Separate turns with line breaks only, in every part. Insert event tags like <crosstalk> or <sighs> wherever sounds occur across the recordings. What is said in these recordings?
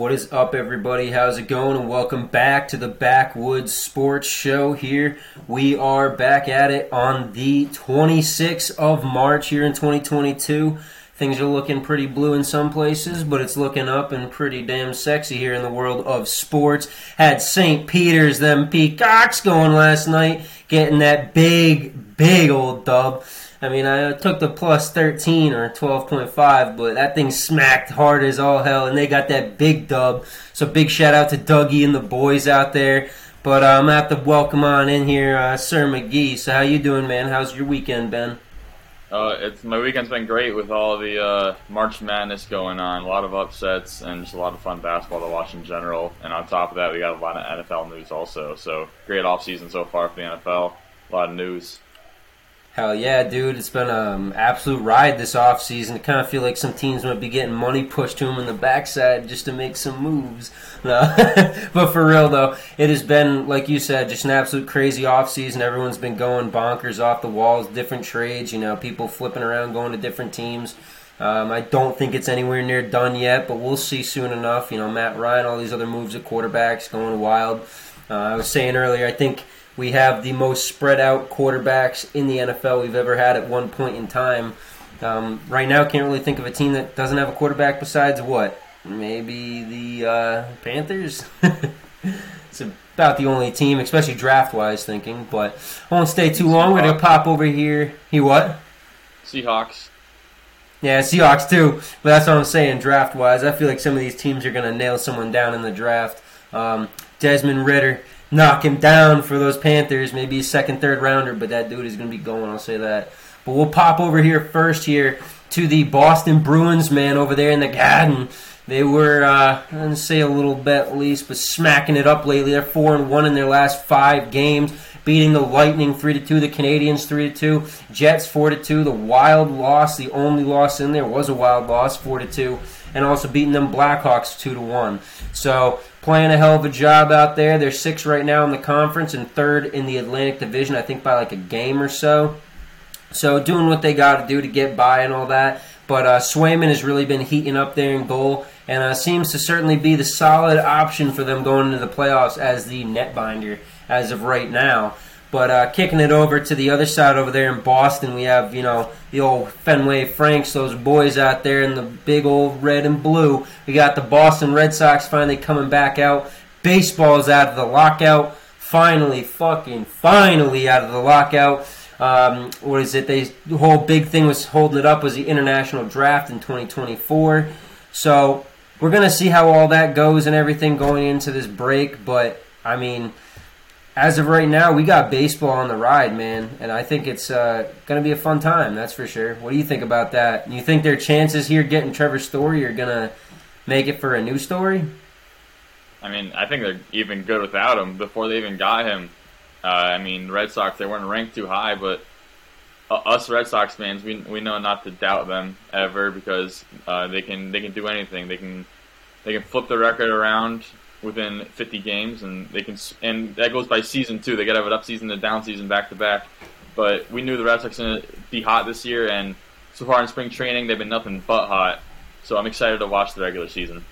What is up, everybody? How's it going? And welcome back to the Backwoods Sports Show here. We are back at it on the 26th of March here in 2022. Things are looking pretty blue in some places, but it's looking up and pretty damn sexy here in the world of sports. Had St. Peter's, them Peacocks going last night, getting that big, big old dub. I mean, I took the plus 13 or 12.5, but that thing smacked hard as all hell, and they got that big dub. So big shout out to Dougie and the boys out there. But uh, I'm gonna have to welcome on in here, uh, Sir McGee. So how you doing, man? How's your weekend been?
Uh, it's my weekend's been great with all the uh, March Madness going on. A lot of upsets and just a lot of fun basketball to watch in general. And on top of that, we got a lot of NFL news also. So great off season so far for the NFL. A lot of news.
Hell yeah, dude! It's been an um, absolute ride this off season. I kind of feel like some teams might be getting money pushed to them in the backside just to make some moves. <laughs> No. but for real though, it has been like you said, just an absolute crazy off season. Everyone's been going bonkers off the walls, different trades. You know, people flipping around, going to different teams. Um, I don't think it's anywhere near done yet, but we'll see soon enough. You know, Matt Ryan, all these other moves at quarterbacks going wild. Uh, I was saying earlier, I think we have the most spread out quarterbacks in the NFL we've ever had at one point in time. Um, right now, can't really think of a team that doesn't have a quarterback besides what? Maybe the uh, Panthers? <laughs> it's about the only team, especially draft wise thinking. But I won't stay too long. We're going to pop over here. He what?
Seahawks.
Yeah, Seahawks too. But that's what I'm saying, draft wise. I feel like some of these teams are going to nail someone down in the draft. Um, Desmond Ridder knock him down for those Panthers. Maybe a second, third rounder, but that dude is going to be going. I'll say that. But we'll pop over here first here to the Boston Bruins, man, over there in the Garden. They were, uh, I'm to say a little bit at least, but smacking it up lately. They're four and one in their last five games, beating the Lightning three to two, the Canadiens three to two, Jets four to two. The Wild loss, the only loss in there was a Wild loss, four to two, and also beating them Blackhawks two to one. So playing a hell of a job out there. They're six right now in the conference and third in the Atlantic Division, I think by like a game or so. So doing what they got to do to get by and all that. But uh, Swayman has really been heating up there in goal and uh, seems to certainly be the solid option for them going into the playoffs as the netminder as of right now. But uh, kicking it over to the other side over there in Boston, we have, you know, the old Fenway Franks, those boys out there in the big old red and blue. We got the Boston Red Sox finally coming back out. Baseball's out of the lockout. Finally, fucking finally out of the lockout. Um, what is it? They, the whole big thing was holding it up was the international draft in 2024. So we're going to see how all that goes and everything going into this break. But, I mean as of right now, we got baseball on the ride, man, and I think it's uh, going to be a fun time. That's for sure. What do you think about that? You think their chances here getting Trevor Story are going to make it for a new story?
I mean, I think they're even good without him. Before they even got him, uh, I mean, Red Sox they weren't ranked too high, but uh, us Red Sox fans, we we know not to doubt them ever because uh, they can they can do anything. They can they can flip the record around within 50 games, and they can and that goes by season too. They got to have an up season and down season back to back. But we knew the Red Sox going to be hot this year, and so far in spring training they've been nothing but hot. So I'm excited to watch the regular season.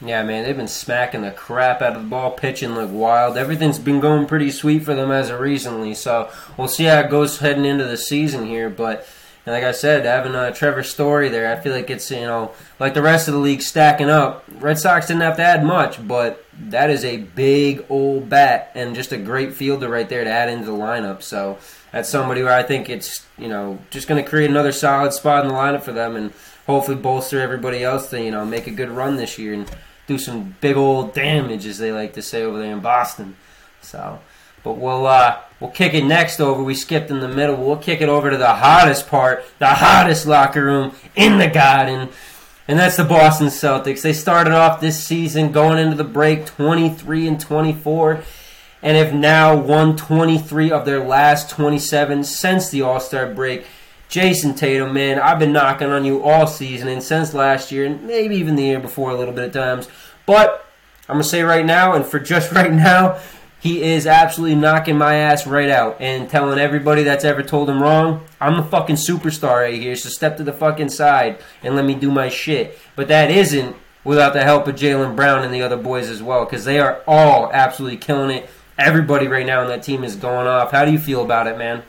Yeah, man, they've been smacking the crap out of the ball, pitching like wild. Everything's been going pretty sweet for them as of recently. So we'll see how it goes heading into the season here, but and like I said, having uh, a Trevor Story there, I feel like it's you know like the rest of the league stacking up. Red Sox didn't have to add much, but that is a big old bat and just a great fielder right there to add into the lineup. So that's somebody where I think it's you know just going to create another solid spot in the lineup for them and hopefully bolster everybody else to you know make a good run this year and do some big old damage as they like to say over there in Boston. So. But we'll uh, we'll kick it next over. We skipped in the middle. We'll kick it over to the hottest part, the hottest locker room in the garden, and that's the Boston Celtics. They started off this season going into the break 23 and 24, and have now won 23 of their last 27 since the All Star break. Jayson Tatum, man, I've been knocking on you all season and since last year, and maybe even the year before a little bit of times. But I'm gonna say right now, and for just <laughs> right now, he is absolutely knocking my ass right out and telling everybody that's ever told him wrong, I'm a fucking superstar right here, so step to the fucking side and let me do my shit. But that isn't without the help of Jaylen Brown and the other boys as well, because they are all absolutely killing it. Everybody right now on that team is going off. How do you feel about it, man?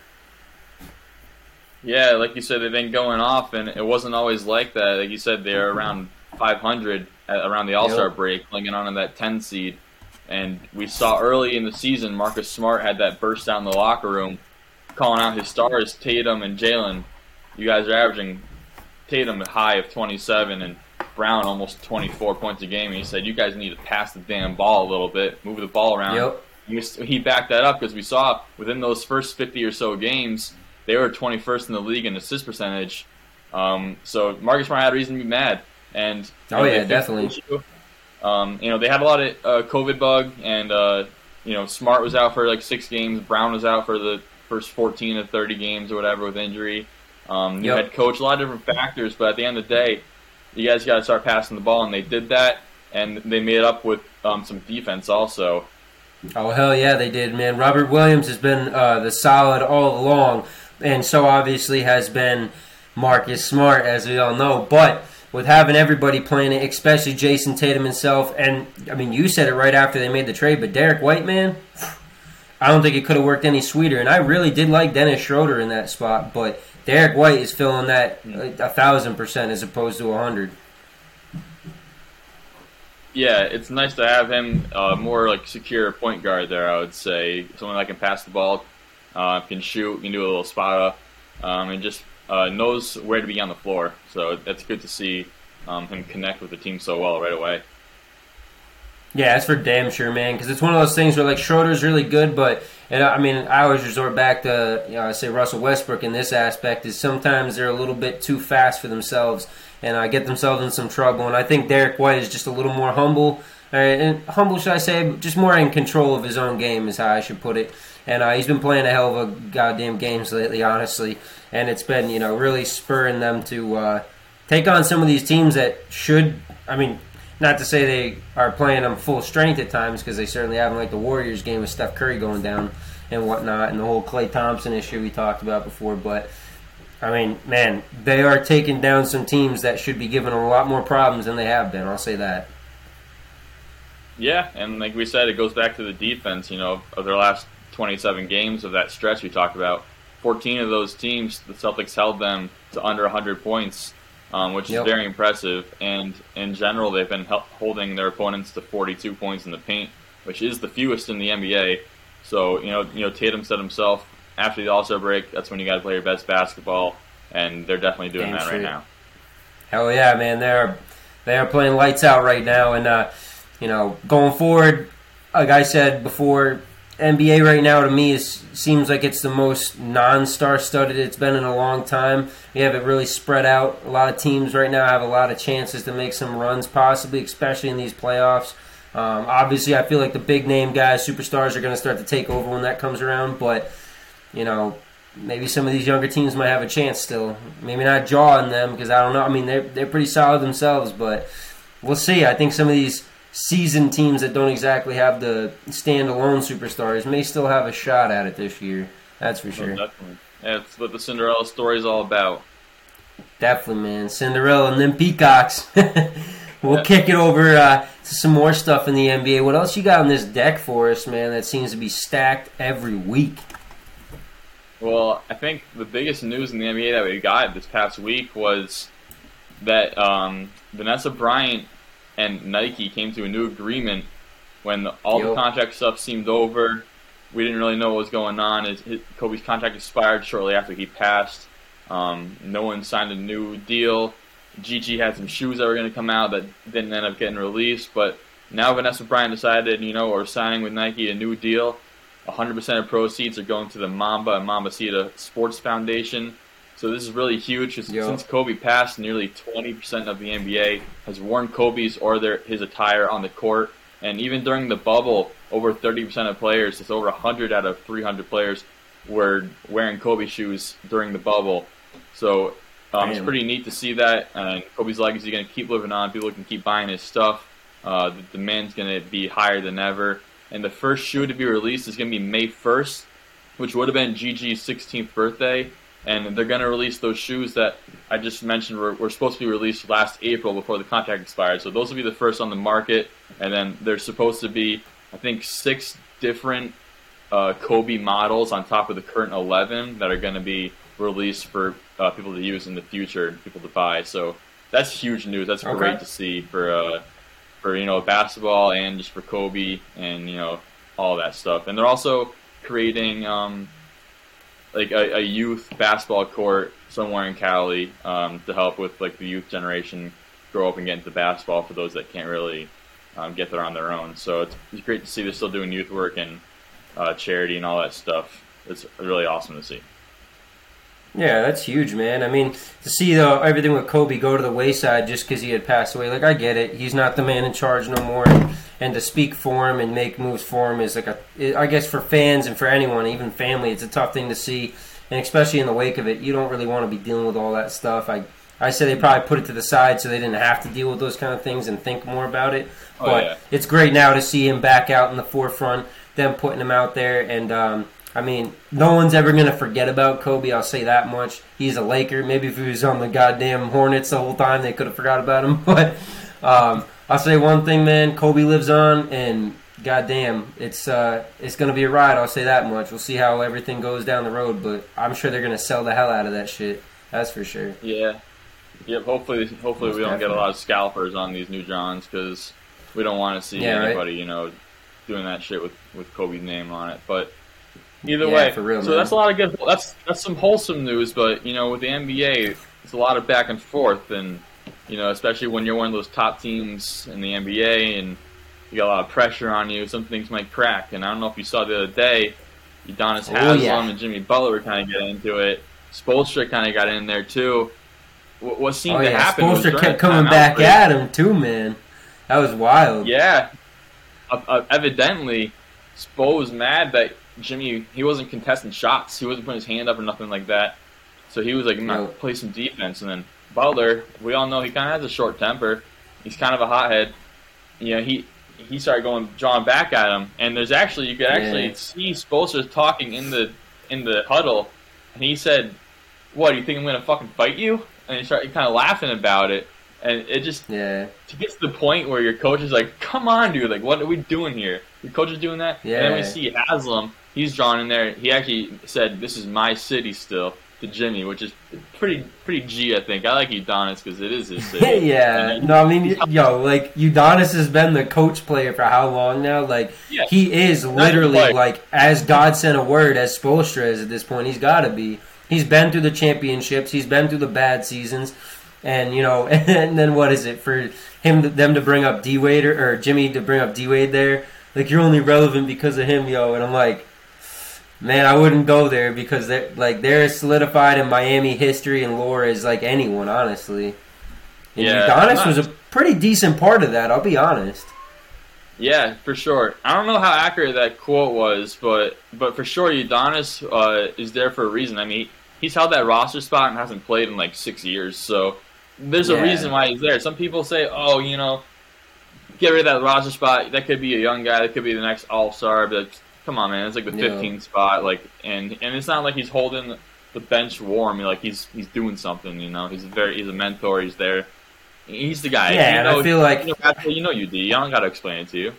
Yeah, like you said, they've been going off, and it wasn't always like that. Like you said, they're around 500 at, around the All Star yep. break, clinging on to that 10 seed. And we saw early in the season, Marcus Smart had that burst down the locker room, calling out his stars, Tatum and Jaylen. You guys are averaging Tatum a high of 27 and Brown almost 24 points a game. And he said, "You guys need to pass the damn ball a little bit, move the ball around."
Yep.
He backed that up because we saw within those first 50 or so games, they were 21st in the league in assist percentage. Um, so Marcus Smart had a reason to be mad. And
oh yeah, definitely.
Um, you know, they had a lot of uh, COVID bug, and uh, you know, Smart was out for like six games. Brown was out for the first 14 of 30 games or whatever with injury. Um, you yep. had coach a lot of different factors, but at the end of the day, you guys got to start passing the ball, and they did that, and they made up with um, some defense also.
Oh hell yeah, they did, man. Robert Williams has been uh, the solid all along, and so obviously has been Marcus Smart, as we all know. But with having everybody playing it, especially Jayson Tatum himself, and I mean, you said it right after they made the trade, but Derrick White, man, I don't think it could have worked any sweeter. And I really did like Dennis Schroeder in that spot, but Derrick White is filling that a thousand percent as opposed to a hundred.
Yeah, it's nice to have him uh, more like secure point guard there. I would say someone that can pass the ball, uh, can shoot, can do a little spot up, um, and just uh, knows where to be on the floor. So it's good to see um, him connect with the team so well right away.
Yeah, that's for damn sure, man. Because it's one of those things where like Schroeder's really good, but and I mean I always resort back to you know I say Russell Westbrook in this aspect is sometimes they're a little bit too fast for themselves and uh, get themselves in some trouble. And I think Derrick White is just a little more humble. Uh, and humble, should I say? Just more in control of his own game is how I should put it. And uh, he's been playing a hell of a goddamn games lately, honestly. And it's been you know really spurring them to uh, take on some of these teams that should. I mean, not to say they are playing them full strength at times because they certainly haven't, like the Warriors game with Steph Curry going down and whatnot, and the whole Klay Thompson issue we talked about before. But I mean, man, they are taking down some teams that should be given a lot more problems than they have been. I'll say that.
Yeah, and like we said, it goes back to the defense. You know, of their last 27 games of that stretch we talked about, 14 of those teams, the Celtics held them to under 100 points um, which yep. is very impressive. And in general, they've been holding their opponents to 42 points in the paint, which is the fewest in the NBA. So you know, you know, Tatum said himself after the All Star break, that's when you got to play your best basketball, and they're definitely doing Damn that right now.
Hell yeah, man! They're they are playing lights out right now, and uh, you know, going forward, like I said before, NBA right now to me is seems like it's the most non-star studded it's been in a long time. We have it really spread out. A lot of teams right now have a lot of chances to make some runs, possibly, especially in these playoffs. Um, obviously, I feel like the big name guys, superstars, are going to start to take over when that comes around. But you know, maybe some of these younger teams might have a chance still. Maybe not jawing them because I don't know. I mean, they're they're pretty solid themselves, but we'll see. I think some of these seasoned teams that don't exactly have the standalone superstars may still have a shot at it this year. That's for sure.
Oh, definitely. That's what the Cinderella story is all about.
Definitely, man. Cinderella and then Peacocks. <laughs> we'll yeah. kick it over uh, to some more stuff in the NBA. What else you got on this deck for us, man, that seems to be stacked every week?
Well, I think the biggest news in the NBA that we got this past week was that um, Vanessa Bryant and Nike came to a new agreement when the, all the contract stuff seemed over. We didn't really know what was going on. His, his, Kobe's contract expired shortly after he passed. Um, no one signed a new deal. Gigi had some shoes that were going to come out that didn't end up getting released, but now Vanessa Bryant decided, you know, we're signing with Nike a new deal. 100% of proceeds are going to the Mamba and Mambacita Sports Foundation. So this is really huge since Kobe passed, nearly 20% of the NBA has worn Kobe's or their, his attire on the court. And even during the bubble, over 30% of players, it's over 100 out of 300 players, were wearing Kobe shoes during the bubble. So um, it's pretty neat to see that. And Kobe's legacy is going to keep living on. People can keep buying his stuff. Uh, the demand's going to be higher than ever. And the first shoe to be released is going to be May 1st, which would have been Gigi's 16th birthday and they're going to release those shoes that I just mentioned were, were supposed to be released last April before the contract expired. So those will be the first on the market, and then there's supposed to be I think six different uh, Kobe models on top of the current 11 that are going to be released for uh, people to use in the future, and people to buy. So that's huge news. That's
Okay.
great to see for uh, for you know basketball and just for Kobe and you know all that stuff. And they're also creating um, like a, a youth basketball court somewhere in Cali um, to help with like the youth generation grow up and get into basketball for those that can't really um, get there on their own. So it's, it's great to see they're still doing youth work and uh, charity and all that stuff. It's really awesome to see.
Yeah, that's huge, man. I mean, to see though everything with Kobe go to the wayside just because he had passed away, like I get it. He's not the man in charge no more, and, and to speak for him and make moves for him is like a, I guess for fans and for anyone, even family, it's a tough thing to see, and especially in the wake of it, you don't really want to be dealing with all that stuff. I I say they probably put it to the side so they didn't have to deal with those kind of things and think more about it.
Oh,
but
yeah.
it's great now to see him back out in the forefront, them putting him out there, and um, I mean, no one's ever gonna forget about Kobe. I'll say that much. He's a Laker. Maybe if he was on the goddamn Hornets the whole time, they could have forgot about him. <laughs> But um, I'll say one thing, man. Kobe lives on, and goddamn, it's uh, it's gonna be a ride. I'll say that much. We'll see how everything goes down the road, but I'm sure they're gonna sell the hell out of that shit. That's for sure.
Yeah. Yep. Hopefully, hopefully
Most
we don't get a lot of scalpers on these new Johns because we don't want to see
Yeah, right.
anybody, you know, doing that shit with with Kobe's name on it. But either
Yeah,
way,
for real,
so
man.
that's a lot of good. That's that's some wholesome news. But you know, with the NBA, it's a lot of back and forth, and you know, especially when you're one of those top teams in the NBA and you got a lot of pressure on you, some things might crack. And I don't know if you saw the other day, Udonis
Oh,
Haslem
yeah.
and Jimmy Butler were kind of getting into it. Spoelstra kind of got in there too. What, what seemed
Oh
to
yeah,
happen was
Spoelstra kept coming back
break-
at him too, man. That was wild.
Yeah, uh, uh, evidently, Spo was mad that Jimmy he wasn't contesting shots. He wasn't putting his hand up or nothing like that. So he was like, "I'm
No.
play some defense." And then Butler, we all know he kind of has a short temper. He's kind of a hothead. You know, he he started going drawing back at him, and there's actually you could actually
Yeah.
see Spoelstra talking in the in the huddle, and he said, "What do you think I'm gonna fucking fight you?" And he started kind of laughing about it, and it just
Yeah.
to get to the point where your coach is like, "Come on, dude! Like, what are we doing here?" Your coach is doing that, yeah. and then we see Haslem. He's drawn in there. He actually said, "This is my city still." To Jimmy, which is pretty pretty G, I think. I like Udonis because it is his <laughs> city.
yeah.
And
No, I mean, yo, like Udonis has been the coach player for how long now? Like
Yeah.
he is literally like as God sent a word as Spoelstra is at this point. He's got to be. He's been through the championships. He's been through the bad seasons, and you know, <laughs> and then what is it for him to, them to bring up D Wade or, or Jimmy to bring up D Wade there? Like you're only relevant because of him, yo. And I'm like. Man, I wouldn't go there because they're like they're as solidified in Miami history and lore as like anyone, honestly. And
Yeah,
Udonis was a pretty decent part of that. I'll be honest.
Yeah, for sure. I don't know how accurate that quote was, but but for sure, Udonis uh, is there for a reason. I mean, he's held that roster spot and hasn't played in like six years, so there's a reason why he's there. Some people say, "Oh, you know, get rid of that roster spot. That could be a young guy. That could be the next All Star." But come on, man, it's like the
Yeah.
15th spot. Like, and and it's not like he's holding the bench warm. Like he's he's doing something. You know, he's very he's a mentor. He's there. He's the guy.
Yeah,
you know,
I feel like
you know, you know you do. You don't got to explain it to you.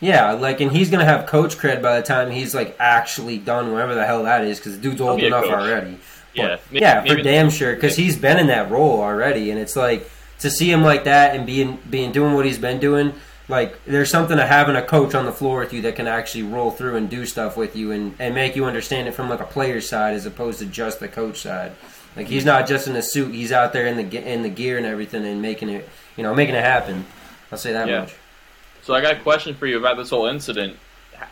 yeah, like, and he's gonna have coach cred by the time he's like actually done whatever the hell that is, because the dude's old enough
coach.
already.
Yeah, maybe-
yeah, for damn sure, because he's been in that role already, and it's like to see him like that and being being doing what he's been doing. Like, there's something to having a coach on the floor with you that can actually roll through and do stuff with you and, and make you understand it from like a player's side as opposed to just the coach side. Like he's not just in a suit; he's out there in the in the gear and everything and making it, you know, making it happen. I'll say that
Yeah.
much.
So I got a question for you about this whole incident.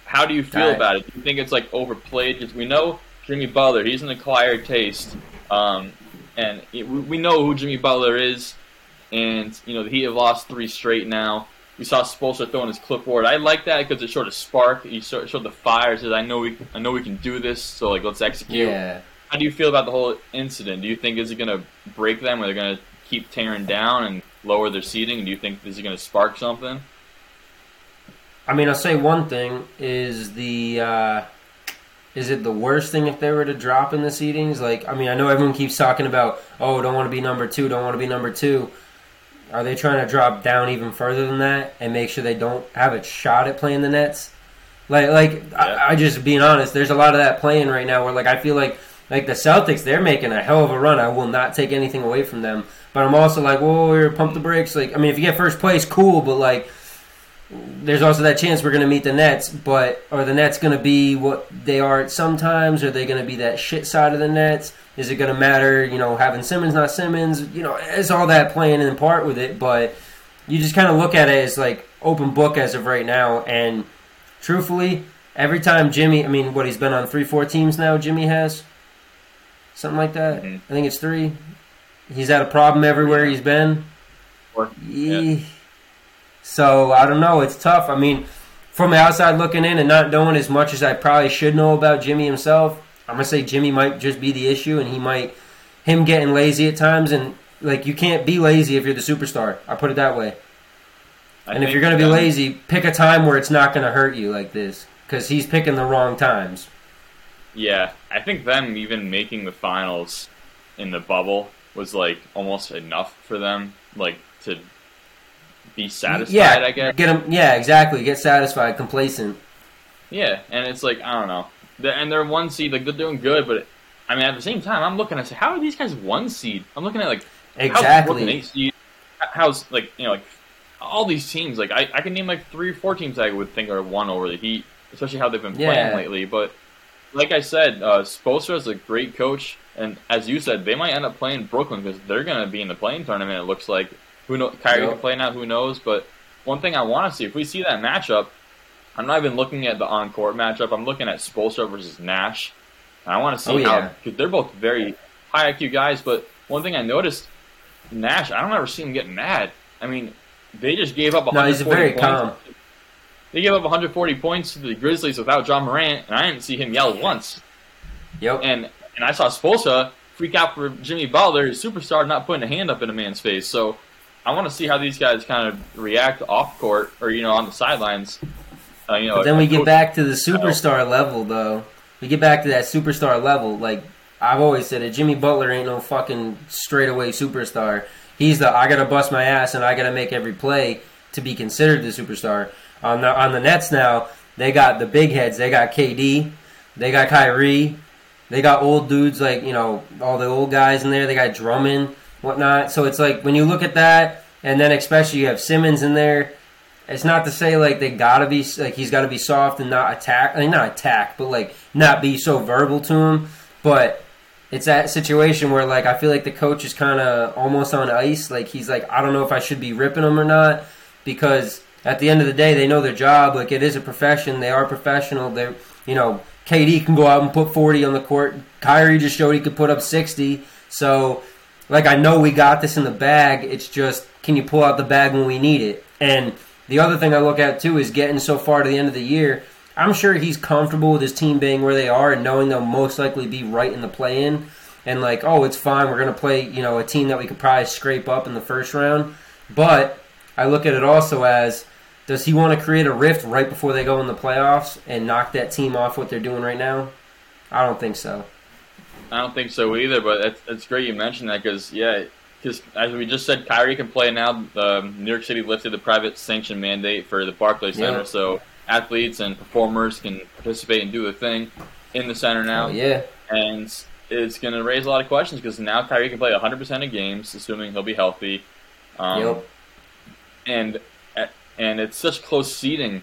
How do you feel
Alright.
about it? Do you think it's like overplayed? Because we know Jimmy Butler, he's an acquired taste, um, and we we know who Jimmy Butler is, and you know Heat have lost three straight now. We saw Spoelstra throwing his clipboard. I like that because it showed a spark. He showed, showed the fire. Says, "I know we, I know we can do this. So like, let's execute."
Yeah.
How do you feel about the whole incident? Do you think is it going to break them? Or they're going to keep tearing down and lower their seating? Do you think is it going to spark something?
I mean, I'll say one thing is the uh, is it the worst thing if they were to drop in the seedings? Like, I mean, I know everyone keeps talking about, oh, don't want to be number two, don't want to be number two. Are they trying to drop down even further than that and make sure they don't have a shot at playing the Nets? Like, like
Yeah.
I, I just being honest, there's a lot of that playing right now where like I feel like like the Celtics, they're making a hell of a run. I will not take anything away from them, but I'm also like, whoa, we're pump the brakes. Like, I mean, if you get first place, cool, but like there's also that chance we're going to meet the Nets, but are the Nets going to be what they are at sometimes? Are they going to be that shit side of the Nets? Is it going to matter, you know, having Simmons, not Simmons? You know, it's all that playing in part with it, but you just kind of look at it as like open book as of right now. And truthfully, every time Jimmy, I mean, what he's been on three, four teams now, Jimmy has something like that.
Mhm.
I think it's three. He's had a problem everywhere he's been.
Four.
Ye- So I don't know. It's tough. I mean, from the outside looking in and not knowing as much as I probably should know about Jimmy himself, I'm gonna say Jimmy might just be the issue, and he might him getting lazy at times. And like you can't be lazy if you're the superstar. I put it that way.
I
and if you're gonna be lazy, pick a time where it's not gonna hurt you like this, because he's picking the wrong times.
Yeah, I think them even making the finals in the bubble was like almost enough for them, like to be satisfied.
yeah,
I guess.
get him. Yeah, exactly. Get satisfied, complacent.
Yeah, and it's like I don't know, and they're one seed, like they're doing good, but I mean at the same time, I'm looking at say, how are these guys one seed? I'm looking at like how's
Exactly.
eight seed? How's like you know like all these teams? Like I, I can name like three or four teams I would think are one over the Heat, especially how they've been playing
Yeah.
lately. But like I said, uh, Spoelstra is a great coach, and as you said, they might end up playing Brooklyn because they're going to be in the play-in tournament. It looks like who know Kyrie
Yep.
can play now, who knows? But one thing I want to see if we see that matchup, I'm not even looking at the on court matchup. I'm looking at Spoelstra versus Nash. And I want to see
Oh,
how because they're both very high IQ guys. But one thing I noticed, Nash, I don't ever see him get mad. I mean, they just gave up.
No, he's
140
very
points.
calm.
They gave up 140 points to the Grizzlies without Ja Morant, and I didn't see him yell once.
Yep.
And and I saw Spoelstra freak out for Jimmy Butler, his superstar, not putting a hand up in a man's face. So I want to see how these guys kind of react off court or you know on the sidelines. Uh, you know,
But then we get back to the superstar level, though. We get back to that superstar level. Like I've always said, it Jimmy Butler ain't no fucking straightaway superstar. He's the I gotta bust my ass and I gotta make every play to be considered the superstar. On the on the Nets now, they got the big heads. They got KD, they got Kyrie, they got old dudes like you know all the old guys in there. They got Drummond, whatnot. So it's like when you look at that, and then especially you have Simmons in there. It's not to say like they gotta be like he's got to be soft and not attack. I not attack, but like not be so verbal to him. But it's that situation where like I feel like the coach is kind of almost on ice. Like he's like I don't know if I should be ripping him or not because at the end of the day they know their job. Like it is a profession. They are professional. They're you know KD can go out and put forty on the court. Kyrie just showed he could put up sixty. So like I know we got this in the bag. It's just can you pull out the bag when we need it? And the other thing I look at too is getting so far to the end of the year. I'm sure he's comfortable with his team being where they are and knowing they'll most likely be right in the play in. And like, oh, it's fine. We're gonna play, you know, a team that we could probably scrape up in the first round. But I look at it also as does he want to create a rift right before they go in the playoffs and knock that team off what they're doing right now? I don't think so.
I don't think so either, but it's, it's great you mentioned that because yeah, because as we just said, Kyrie can play now. Um, New York City lifted the private sanction mandate for the Barclays Center, so athletes and performers can participate and do the thing in the center now.
Oh, yeah.
and it's going to raise a lot of questions because now Kyrie can play 100% of games, assuming he'll be healthy. Um,
Yep.
And and it's such close seeding.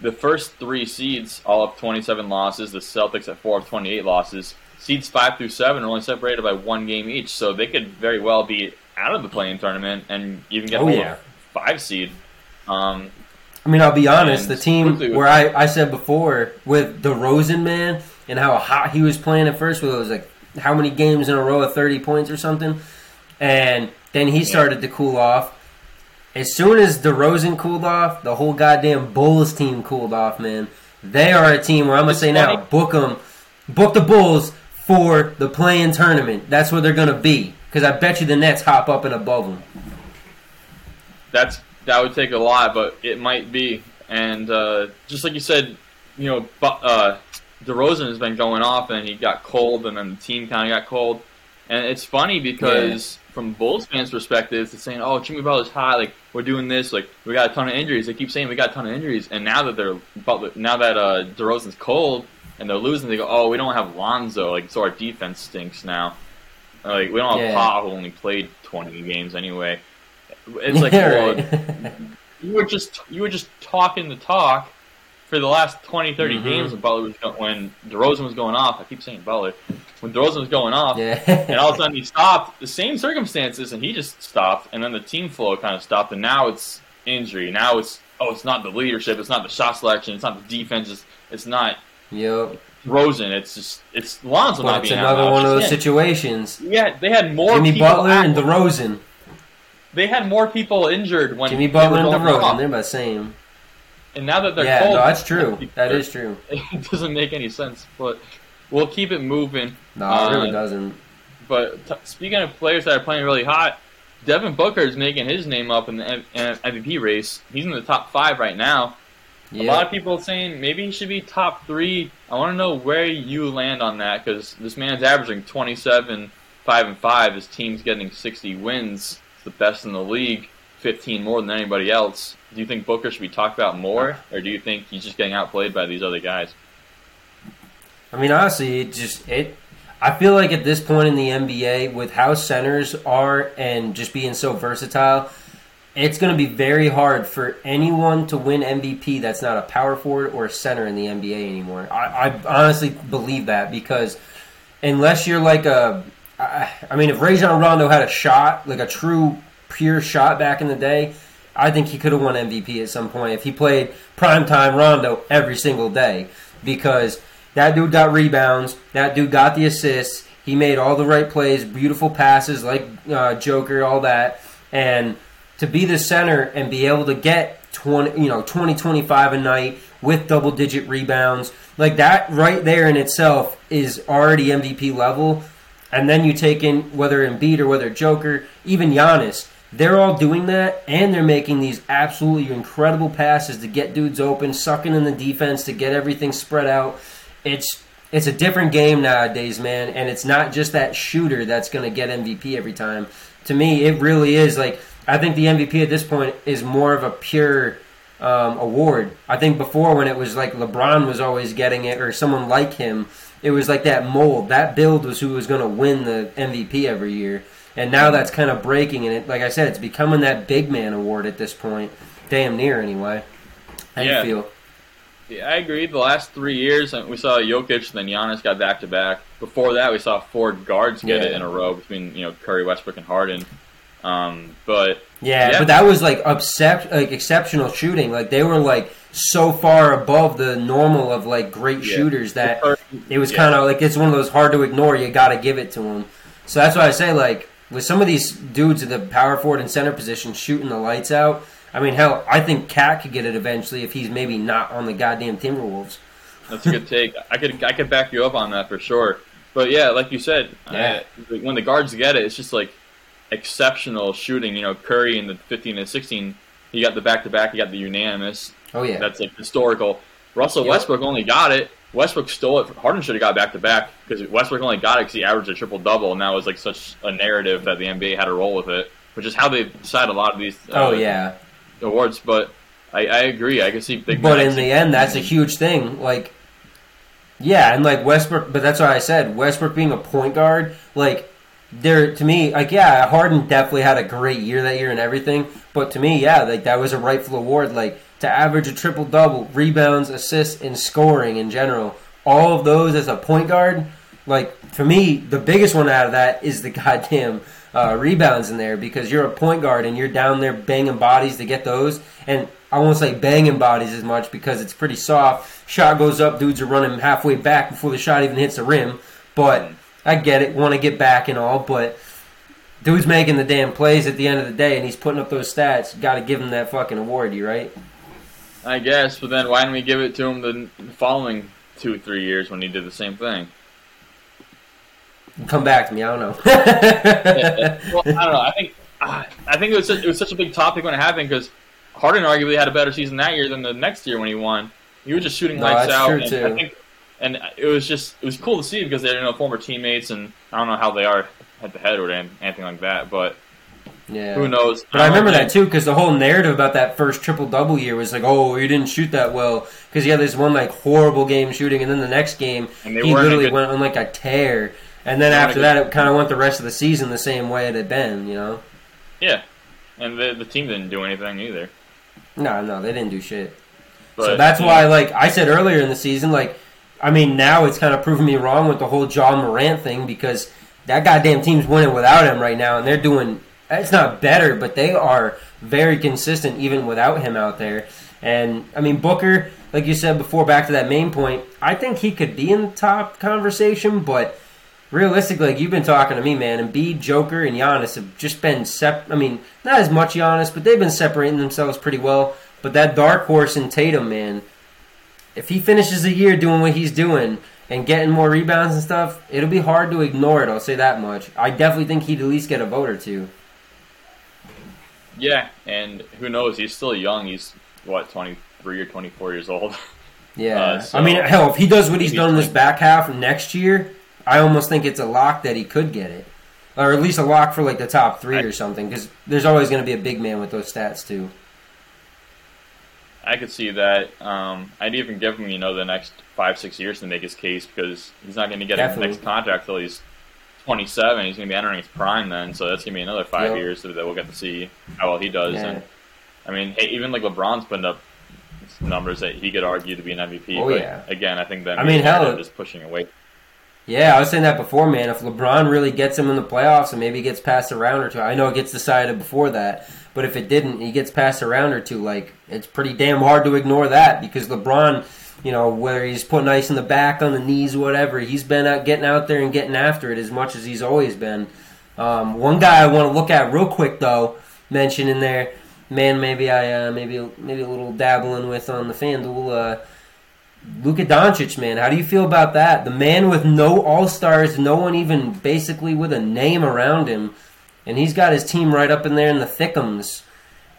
The first three seeds all have 27 losses. The Celtics at four of 28 losses. Seeds five through seven are only separated by one game each, so they could very well be out of the play-in tournament and even get
Oh, yeah.
five seed. Um,
I mean, I'll be honest. The team where I, I said before with the Rosen man and how hot he was playing at first, with it was like how many games in a row of thirty points or something, and then he started to cool off. As soon as DeRozan cooled off, the whole goddamn Bulls team cooled off. Man, they are a team where I'm gonna say now, book them, book the Bulls for the play-in tournament. That's where they're gonna be because I bet you the Nets hop up and above them.
that's that would take a lot, but it might be. And uh, just like you said, you know, uh, DeRozan has been going off, and he got cold, and then the team kind of got cold. And it's funny because from Bulls fans' perspective, it's saying, "Oh, Jimmy Butler's hot. Like we're doing this. Like we got a ton of injuries." They keep saying we got a ton of injuries, and now that they're now that uh, DeRozan's cold and they're losing, they go, "Oh, we don't have Lonzo. Like so our defense stinks now. Like we don't have
Yeah.
Pa who only played 20 games anyway." It's like, <laughs> well, you were just you were just talking the talk for the last 20, 30
Mhm.
games when Butler was go- when DeRozan was going off. I keep saying Butler when DeRozan was going off,
yeah.
and all of a sudden he stopped. The same circumstances, and he just stopped, and then the team flow kind of stopped, and now it's injury. Now it's oh, it's not the leadership, it's not the shot selection, it's not the defense, it's, it's not
Yep.
DeRozan. It's just it's Lonzo
But
not
it's
being
another one of those situations.
Yeah, they had more
Jimmy
people
Butler
out.
and DeRozan.
They had more people injured when
Jimmy Butler and DeRozan. They're about the same.
And now that they're
Yeah,
cold,
no, that's true. <laughs> That is true.
It doesn't make any sense, but we'll keep it moving.
No, it really
Uh,
doesn't.
But t- speaking of players that are playing really hot, Devin Booker is making his name up in the M- M- MVP race. He's in the top five right now. A lot of people saying maybe he should be top three. I want to know where you land on that because this man's averaging 27, five and five. His team's getting 60 wins. It's the best in the league, 15 more than anybody else. Do you think Booker should be talked about more, or do you think he's just getting outplayed by these other guys?
I mean, honestly, it just it. I feel like at this point in the NBA, with how centers are and just being so versatile, it's going to be very hard for anyone to win MVP that's not a power forward or a center in the NBA anymore. I, I honestly believe that because unless you're like a, I, mean, if Rajon Rondo had a shot, like a true pure shot back in the day, I think he could have won MVP at some point if he played primetime Rondo every single day because that dude got rebounds, that dude got the assists, he made all the right plays, beautiful passes like uh, Joker, all that, and to be the center and be able to get 20 you know 20 25 a night with double digit rebounds. Like that right there in itself is already MVP level. And then you take in whether Embiid or whether Joker even Giannis they're all doing that and they're making these absolutely incredible passes to get dudes open sucking in the defense to get everything spread out. It's it's a different game nowadays man and it's not just that shooter that's going to get MVP every time. To me it really is like I think the MVP at this point is more of a pure um, award. I think before when it was like LeBron was always getting it or someone like him, it was like that mold. That build was who was going to win the MVP every year. And now that's kind of breaking, and it, like I said, it's becoming that big man award at this point, damn near anyway. How
Yeah.
you feel?
Yeah, I agree. The last three years, uh, we saw Jokic, then Giannis got back to back. Before that, we saw four guards get it in a row between you know Curry, Westbrook, and Harden. Um, but
Yeah,
Yeah.
but that was like upset, like exceptional shooting. Like they were like so far above the normal of like great
Yeah.
shooters that it was
Yeah.
kind of like it's one of those hard to ignore. You got to give it to them. So that's why I say like with some of these dudes in the power forward and center position shooting the lights out. I mean, hell, I think KAT could get it eventually if he's maybe not on the goddamn Timberwolves.
That's a good take. I could I could back you up on that for sure. But yeah, like you said,
Yeah.
uh, when the guards get it, it's just like exceptional shooting. You know, Curry in the 15 and 16, he got the back to back, he got the unanimous.
Oh yeah,
That's like historical. Russell
Yep.
Westbrook only got it. Westbrook stole it. Harden should have got back to back because Westbrook only got it because he averaged a triple double, and that was like such a narrative that the NBA had to roll with it, which is how they decide a lot of these. Uh,
oh yeah.
awards. But I, I agree. I can see big.
But in the end, that's a huge thing. Like, yeah, and like Westbrook. But that's why I said Westbrook being a point guard. Like, there to me, like, yeah, Harden definitely had a great year that year and everything. But to me, yeah, like that was a rightful award. Like to average a triple double, rebounds, assists, and scoring in general. All of those as a point guard. Like for me, the biggest one out of that is the <laughs> goddamn uh, rebounds in there because you're a point guard and you're down there banging bodies to get those. And I won't say banging bodies as much because it's pretty soft. Shot goes up, dudes are running halfway back before the shot even hits the rim. But I get it, want to get back and all, but dude's making the damn plays at the end of the day and he's putting up those stats. Got to give him that fucking award, you right?
I guess, but then why didn't we give it to him the following two, three years when he did the same thing?
Come back to me, I don't know. <laughs>
well, I don't know. I think I think it was such, it was such a big topic when it happened because Harden arguably had a better season that year than the next year when he won. He was just shooting
No,
lights
that's
out.
true,
and
too.
I think and it was just it was cool to see because they're you know former teammates, and I don't know how they are head to head or anything like that, but
Yeah.
who knows?
But I remember
don't
that too because the whole narrative about that first triple double year was like, oh, he didn't shoot that well because he had this one like horrible game shooting, and then the next game he literally
good-
went on like a tear, and then after
a
that it kind of went the rest of the season the same way it had been, you know?
Yeah, and the the team didn't do anything either.
No, no, they didn't do shit.
But,
so that's
yeah.
why, like I said earlier in the season, like I mean, now it's kind of proven me wrong with the whole Ja Morant thing because that goddamn team's winning without him right now, and they're doing. It's not better, but they are very consistent even without him out there. And I mean, Booker, like you said before, back to that main point, I think he could be in the top conversation, but realistically, like you've been talking to me, man, Embiid, Joker, and Giannis have just been sep. I mean, not as much Giannis, but they've been separating themselves pretty well. But that dark horse in Tatum, man, if he finishes the year doing what he's doing and getting more rebounds and stuff, it'll be hard to ignore it. I'll say that much. I definitely think he'd at least get a vote or two.
Yeah, and who knows? He's still young. He's what twenty three or twenty four years old. <laughs>
Yeah,
Uh, so-
I mean, hell, if he does what he's
Maybe
done this back half next year, I almost think it's a lock that he could get it, or at least a lock for like the top three
I-
or something. Because there's always going to be a big man with those stats too.
I could see that. Um, I'd even give him, you know, the next five, six years to make his case because he's not going to get
Definitely.
his next contract till he's 27. He's going to be entering his prime then, so that's going to be another five
Yep.
years that we'll get to see how well he does.
Yeah.
And I mean, hey, even like LeBron's putting up numbers that he could argue to be an MVP.
Oh,
but
yeah.
again, I think that
I mean, hell-
just pushing away.
Yeah, I was saying that before, man. If LeBron really gets him in the playoffs and maybe gets past a round or two, I know it gets decided before that, but if it didn't, he gets past a round or two, like it's pretty damn hard to ignore that because LeBron, you know, whether he's putting ice in the back, on the knees, whatever, he's been out getting out there and getting after it as much as he's always been. Um, one guy I want to look at real quick though, mention in there, man, maybe I uh, maybe maybe a little dabbling with on the FanDuel. Uh, Luka Doncic, man, how do you feel about that? The man with no All Stars, no one even basically with a name around him, and he's got his team right up in there in the thickums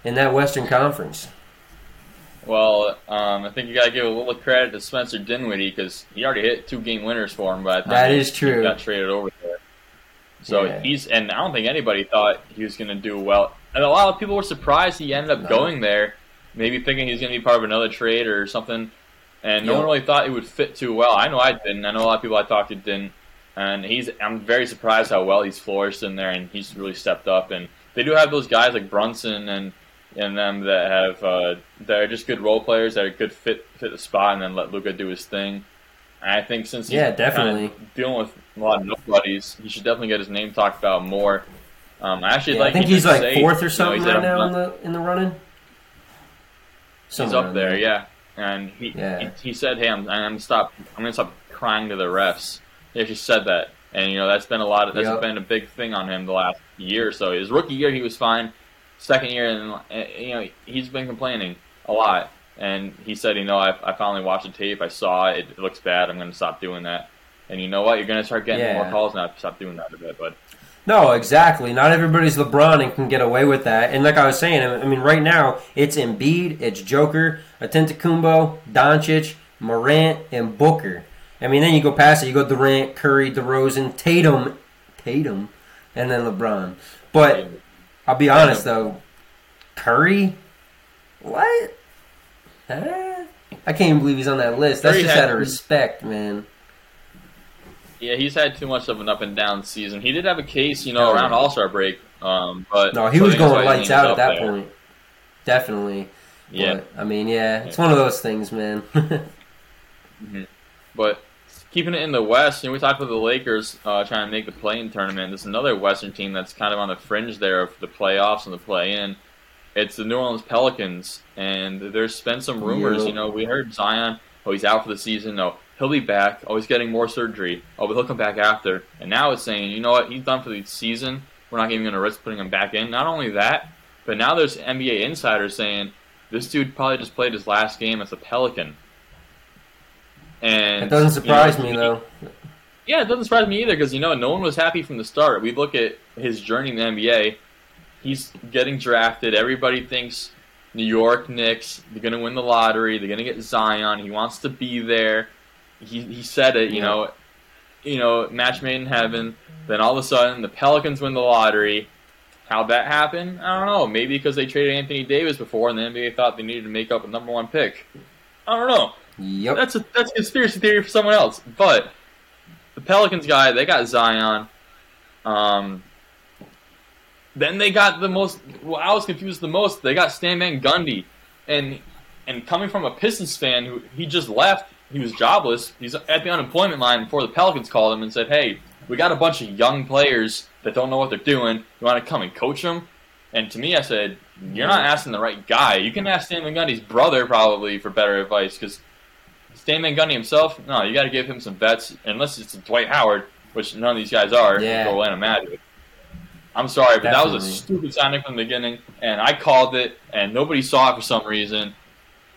in that Western Conference.
Well, um, I think you got to give a little credit to Spencer Dinwiddie because he already hit two game winners for him But
That
he-
true.
he got traded over there. So
Yeah.
he's and I don't think anybody thought he was going to do well. And a lot of people were surprised he ended up
No.
going there, maybe thinking he was going to be part of another trade or something. And no one really thought it would fit too well. I know I didn't. I know a lot of people I talked to didn't. And he's I'm very surprised how well he's flourished in there, and he's really stepped up. And they do have those guys like Brunson and and them that have uh, that are just good role players that are good fit fit the spot, and then let Luka do his thing. And I think since he's
Yeah, definitely.
dealing with a lot of nobodies, he should definitely get his name talked about more. Um, I actually
Yeah,
like.
I think he's like
say,
fourth or something
he said,
right
"I'm
now in the in the running.
He's up
in
there, yeah. And he,
Yeah.
he he said, "Hey, I'm I'm gonna stop. I'm gonna stop crying to the refs." He actually said that, and you know that's been a lot. Of, that's
Yep.
been a big thing on him the last year or so. His rookie year, he was fine. Second year, and you know he's been complaining a lot. And he said, "You know, I, I finally watched the tape. I saw it. It looks bad. I'm gonna stop doing that." And you know what? You're gonna start getting
Yeah.
more calls now. Stop doing that a bit, but
No, exactly. Not everybody's LeBron and can get away with that. And like I was saying, I mean, right now it's Embiid, it's Joker, Antetokounmpo, Doncic, Morant, and Booker. I mean, then you go past it. You go Durant, Curry, DeRozan, Tatum, Tatum, and then LeBron. But I'll be honest though, Curry, what? Huh? I can't even believe he's on that list. That's
Curry
just
had-
out of respect, man.
Yeah, he's had too much of an up and down season. He did have a case, you know, around. All Star break. Um, but
No, he
so
was going lights out at that
there.
point. Definitely.
Yeah,
But, I mean, yeah, it's one of those things, man. <laughs>
but keeping it in the West, you know, we talked about the Lakers uh, trying to make the play-in tournament. There's another Western team that's kind of on the fringe there of the playoffs and the play-in. It's the New Orleans Pelicans, and there's been some rumors.
Yeah.
You know, we heard Zion. Oh, he's out for the season. No, he'll be back. Oh, he's getting more surgery. Oh, but he'll come back after. And now it's saying, you know what? He's done for the season. We're not even going to risk putting him back in. Not only that, but now there's NBA insiders saying this dude probably just played his last game as a Pelican. And
it doesn't
you know,
surprise me, though.
yeah, it doesn't surprise me either because you know no one was happy from the start. We look at his journey in the NBA. He's getting drafted. Everybody thinks New York Knicks. They're going to win the lottery. They're going to get Zion. He wants to be there. he he said it. You
Yeah.
know, you know, match made in heaven. Then all of a sudden, the Pelicans win the lottery. How'd that happen? I don't know. Maybe because they traded Anthony Davis before, and the NBA thought they needed to make up a number one pick. I don't know.
Yep.
That's a that's a conspiracy theory for someone else. But the Pelicans guy, they got Zion. Um, then they got the most. Well, I was confused the most. They got Stan Van Gundy, and and coming from a Pistons fan who he just left, he was jobless. He's at the unemployment line before the Pelicans called him and said, "Hey, we got a bunch of young players that don't know what they're doing. You want to come and coach them?" And to me, I said, "You're not asking the right guy. You can ask Stan Van Gundy's brother probably for better advice because." Stan Van Gundy himself, no, you got to give him some vets, unless it's Dwight Howard, which none of these guys are.
Yeah.
Atlanta Magic. I'm sorry, but that was a stupid signing from the beginning, and I called it, and nobody saw it for some reason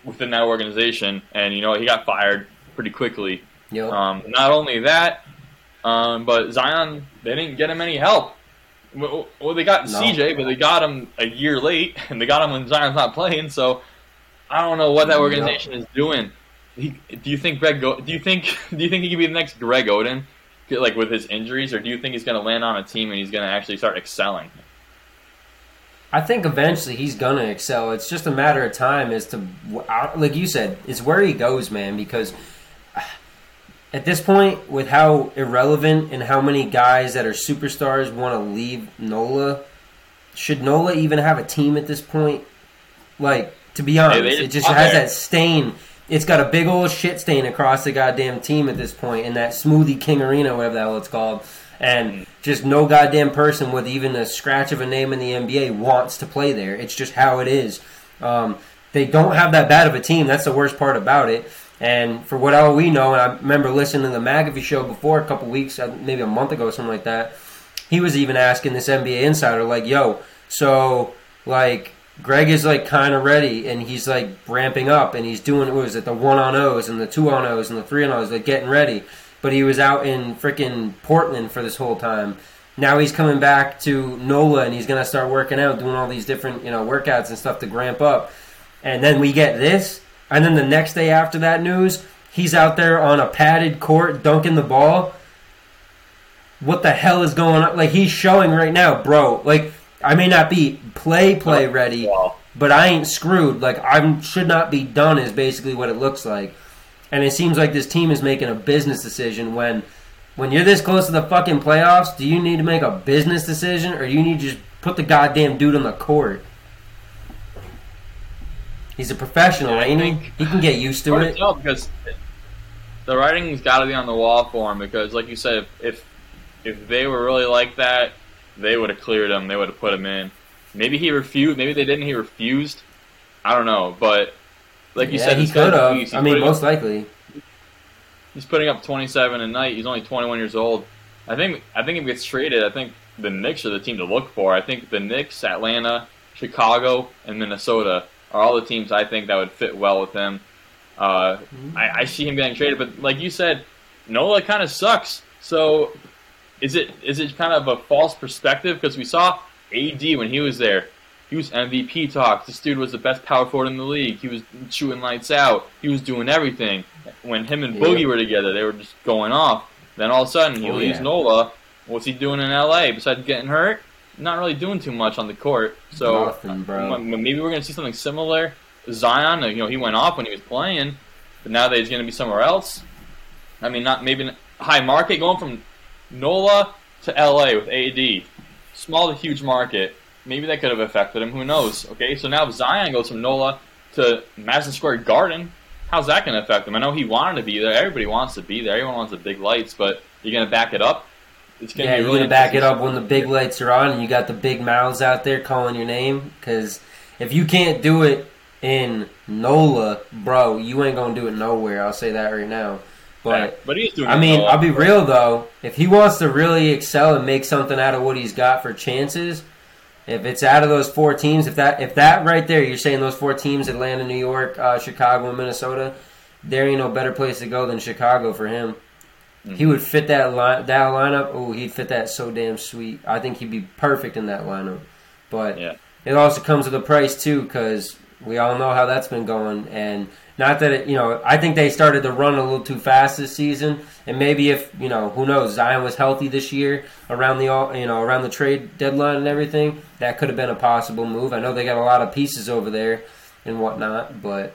within that organization, and you know he got fired pretty quickly.
Yep.
Um, not only that, um, but Zion, they didn't get him any help. Well, they got
No.
CJ, but they got him a year late, <laughs> and they got him when Zion's not playing. So I don't know what that organization is doing. He, do you think Greg? Go, do you think? <laughs> Do you think he could be the next Greg Oden, like with his injuries, or do you think he's going to land on a team and he's going to actually start excelling?
I think eventually he's gonna excel. It's just a matter of time as to, like you said, it's where he goes, man. Because <sighs> at this point, with how irrelevant and how many guys that are superstars want to leave NOLA, should NOLA even have a team at this point? Like, to be honest,
they
it
just
just has
there.
that stain. It's got a big old shit stain across the goddamn team at this point in that Smoothie King Arena, whatever the hell it's called. And just no goddamn person with even a scratch of a name in the NBA wants to play there. It's just how it is. Um, they don't have that bad of a team. That's the worst part about it. And for what all we know, and I remember listening to the McAfee show before a couple weeks, uh, maybe a month ago, something like that. He was even asking this NBA insider, like, "Yo, so like Greg is like kind of ready, and he's like ramping up, and he's doing what was it the one on O's and the two on O's and the three on O's, like getting ready." But he was out in freaking Portland for this whole time. Now he's coming back to NOLA, and he's gonna start working out, doing all these different you know workouts and stuff to ramp up. And then we get this, and then the next day after that news, he's out there on a padded court dunking the ball. What the hell is going on? Like he's showing right now, bro. Like I may not be play play oh,
ready,
but I ain't screwed. Like I should not be done is basically what it looks like. And it seems like this team is making a business decision when when you're this close to the fucking playoffs, do you need to make a business decision or do you need to just put the goddamn dude on the court? He's a professional,
Yeah,
ain't he? He can get used to it.
because the writing's got to be on the wall for him. Because, like you said, if if, if they were really like that, they would have cleared him. They would have put him in. Maybe he refused. Maybe they didn't. He refused. I don't know, but like you
yeah,
said,
he could have. I mean, most
up,
likely.
he's putting up 27 a night. He's only 21 years old. I think. I think if he gets traded, I think the Knicks are the team to look for. I think the Knicks, Atlanta, Chicago, and Minnesota are all the teams I think that would fit well with him. Uh, I, I see him getting traded, but like you said, Nola kind of sucks. So is it is it kind of a false perspective because we saw AD when he was there, he was MVP talk. This dude was the best power forward in the league. He was shooting lights out. He was doing everything. When him and
Yeah.
Boogie were together, they were just going off. Then all of a sudden he
Oh,
leaves
yeah.
Nola. What's he doing in LA besides getting hurt? Not really doing too much on the court. So
Nothing, bro.
m- m- maybe we're going to see something similar. Zion, you know, he went off when he was playing, but now that he's going to be somewhere else. I mean, not maybe high market going from NOLA to LA with AD, small to huge market. Maybe that could have affected him. Who knows? Okay, so now if Zion goes from NOLA to Madison Square Garden, how's that going to affect him? I know he wanted to be there. Everybody wants to be there. Everyone wants the big lights, but you're going to back it up. It's going to
Yeah,
be
you're
really
gonna back it up when the big lights are on and you got the big mouths out there calling your name. Because if you can't do it in NOLA, bro, you ain't gonna do it nowhere. I'll say that right now. But
but he's doing.
I mean, I'll be real though. If he wants to really excel and make something out of what he's got for chances, if it's out of those four teams, if that if that right there, you're saying those four teams: Atlanta, New York, uh, Chicago, and Minnesota. There ain't no better place to go than Chicago for him.
Mm-hmm.
He would fit that line, that lineup. Oh, he'd fit that so damn sweet. I think he'd be perfect in that lineup. But
Yeah.
it also comes with a price too, because We all know how that's been going, and not that it, you know. I think they started to run a little too fast this season, and maybe if you know, who knows, Zion was healthy this year around the all you know around the trade deadline and everything, that could have been a possible move. I know they got a lot of pieces over there and whatnot, but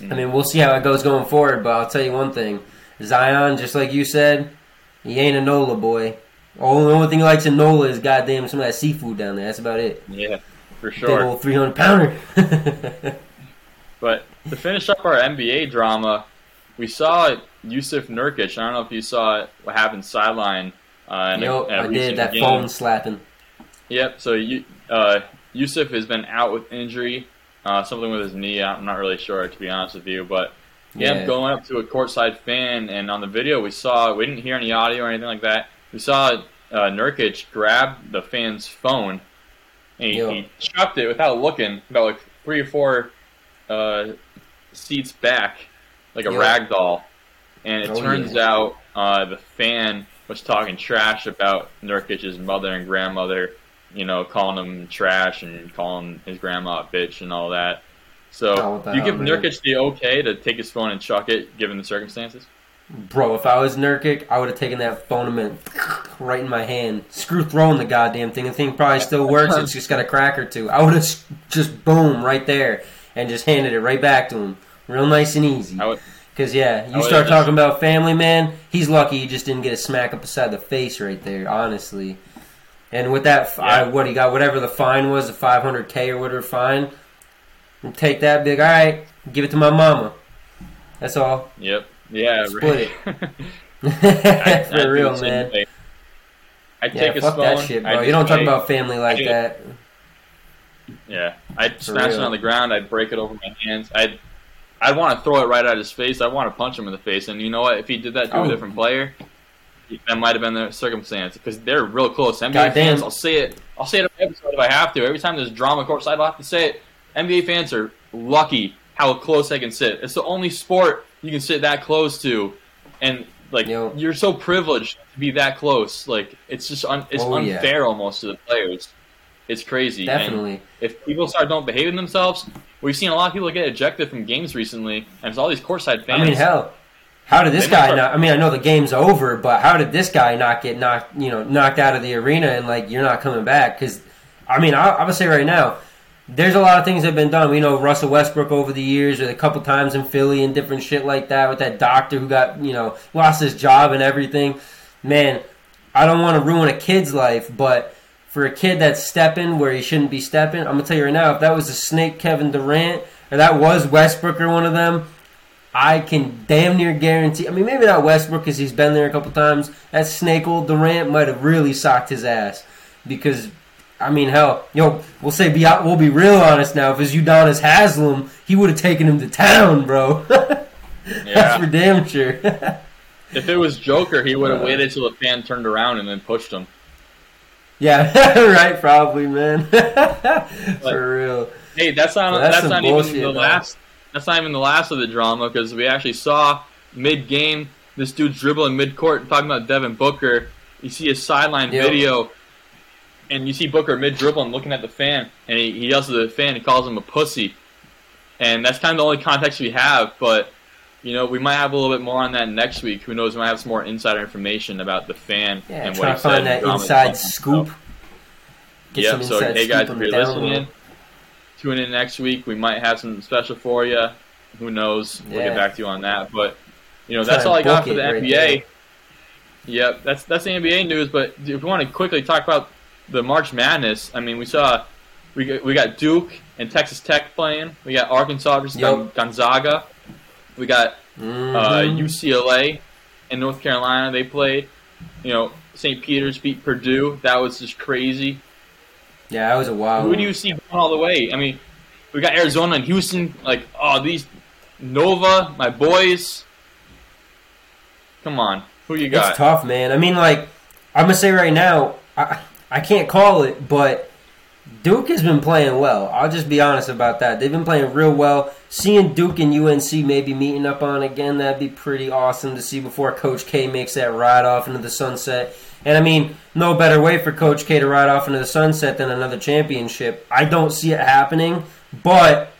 I mean, we'll see how it goes going forward. But I'll tell you one thing: Zion, just like you said, he ain't a Nola boy. Only, only thing he likes in Nola is goddamn some of that seafood down there. That's about it.
Yeah, for
Big
sure.
old three hundred pounder. <laughs>
But to finish up our NBA drama, we saw Jusuf Nurkic. I don't know if you saw it, what happened sideline. Uh, in a- a
I did that
game.
phone slapping.
Yep. So you, uh, Jusuf has been out with injury, uh, something with his knee. I'm not really sure to be honest with you, but yeah,
Yeah.
going up to a courtside fan, and on the video we saw we didn't hear any audio or anything like that. We saw uh, Nurkic grab the fan's phone, and he,
Yo.
he chucked it without looking, about like three or four uh, seats back, like a
Yo.
rag doll. And it
Oh,
turns
yeah.
out uh, the fan was talking trash about Nurkic's mother and grandmother, you know, calling him trash and calling his grandma a bitch and all that. So,
Oh,
you give
man.
Nurkic the okay to take his phone and chuck it, given the circumstances?
Bro, if I was Nurkic, I would have taken that phone and <sniffs> right in my hand. Screw throwing the goddamn thing. The thing probably still <laughs> works. It's just got a crack or two. I would have just boom right there and just handed it right back to him, real nice and easy. Because yeah, you start talking about family, man. He's lucky he just didn't get a smack up beside the face right there. Honestly, and with that, f I
Yeah.
what he got, whatever the fine was, the 500k or whatever fine, and take that big. All right, give it to my mama. That's all.
yep. Yeah,
Split
right. <laughs> <laughs>
For
I'd do
real, man.
I'd
Yeah,
take his
fuck that shit, bro. You don't talk about family like that.
Yeah, I'd smash it on the ground. I'd break it over my hands. I'd, I'd want to throw it right at his face. I'd want to punch him in the face. And you know what? If he did that to
Oh.
a different player, that might have been the circumstance because they're real close. NBA
Goddamn.
fans, I'll say it. I'll say it every episode if I have to. Every time there's drama courtside, I'll have to say it. NBA fans are lucky how close they can sit. It's the only sport you can sit that close to, and like
Yo.
you're so privileged to be that close. Like it's just un- it's
Oh, yeah.
unfair almost to the players. It's crazy. And
Definitely.
if people start don't behaving themselves, we've seen a lot of people get ejected from games recently, and it's all these courtside fans.
I mean, hell, how did this guy not? I mean, I know the game's over, but how did this guy not get knocked? You know, knocked out of the arena and like you're not coming back? Because, I mean, I, I would say right now, there's a lot of things that have been done. We know Russell Westbrook over the years, or a couple times in Philly and different shit like that with that doctor who got you know lost his job and everything. Man, I don't want to ruin a kid's life, but for a kid that's stepping where he shouldn't be stepping, I'm gonna tell you right now, if that was a snake Kevin Durant or that was Westbrook or one of them, I can damn near guarantee. I mean, maybe not Westbrook because he's been there a couple times. That snake old Durant might have really socked his ass because. I mean, hell, yo, we'll say be. We'll be real honest now. If it's Udonis Haslem, he would have taken him to town, bro. <laughs> That's for damn sure. <laughs>
if it was Joker, he would have
Uh.
waited till the fan turned around and then pushed him.
Yeah, <laughs> right. Probably, man. <laughs> for real.
Hey, that's not
that's
that's, not
bullshit,
even the
though.
last. That's not even the last of the drama because we actually saw mid game this dude dribbling mid court talking about Devin Booker. You see his sideline
Yep.
video, and you see Booker mid dribbling looking at the fan, and he, he yells at the fan. He calls him a pussy, and that's kind of the only context we have. But you know, we might have a little bit more on that next week. Who knows? We might have some more insider information about the fan
Yeah,
and what he said.
find that inside scoop.
stuff.
Get
Yep.
some
So hey guys, if you're listening,
low.
tune in next week. We might have some special for you. Who knows? We'll
Yeah.
get back to you on that. But you know,
Try
that's all I got for the
right
NBA.
there.
Yep, that's that's the NBA news. But if we want to quickly talk about the March Madness, I mean, we saw we got, we got Duke and Texas Tech playing. We got Arkansas versus
Yep.
Gonzaga. We got uh,
Mhm.
UCLA and North Carolina. They played. You know, St. Peter's beat Purdue. That was just crazy.
yeah, that was a wild.
Who
one.
do you see going all the way? I mean, we got Arizona and Houston. Like, oh, these Nova, my boys. Come on, who you got?
It's tough, man. I mean, like I'm gonna say right now, I I can't call it, but Duke has been playing well. I'll just be honest about that. They've been playing real well. Seeing Duke and UNC maybe meeting up on again, that'd be pretty awesome to see before Coach K makes that ride off into the sunset. And I mean, no better way for Coach K to ride off into the sunset than another championship. I don't see it happening, but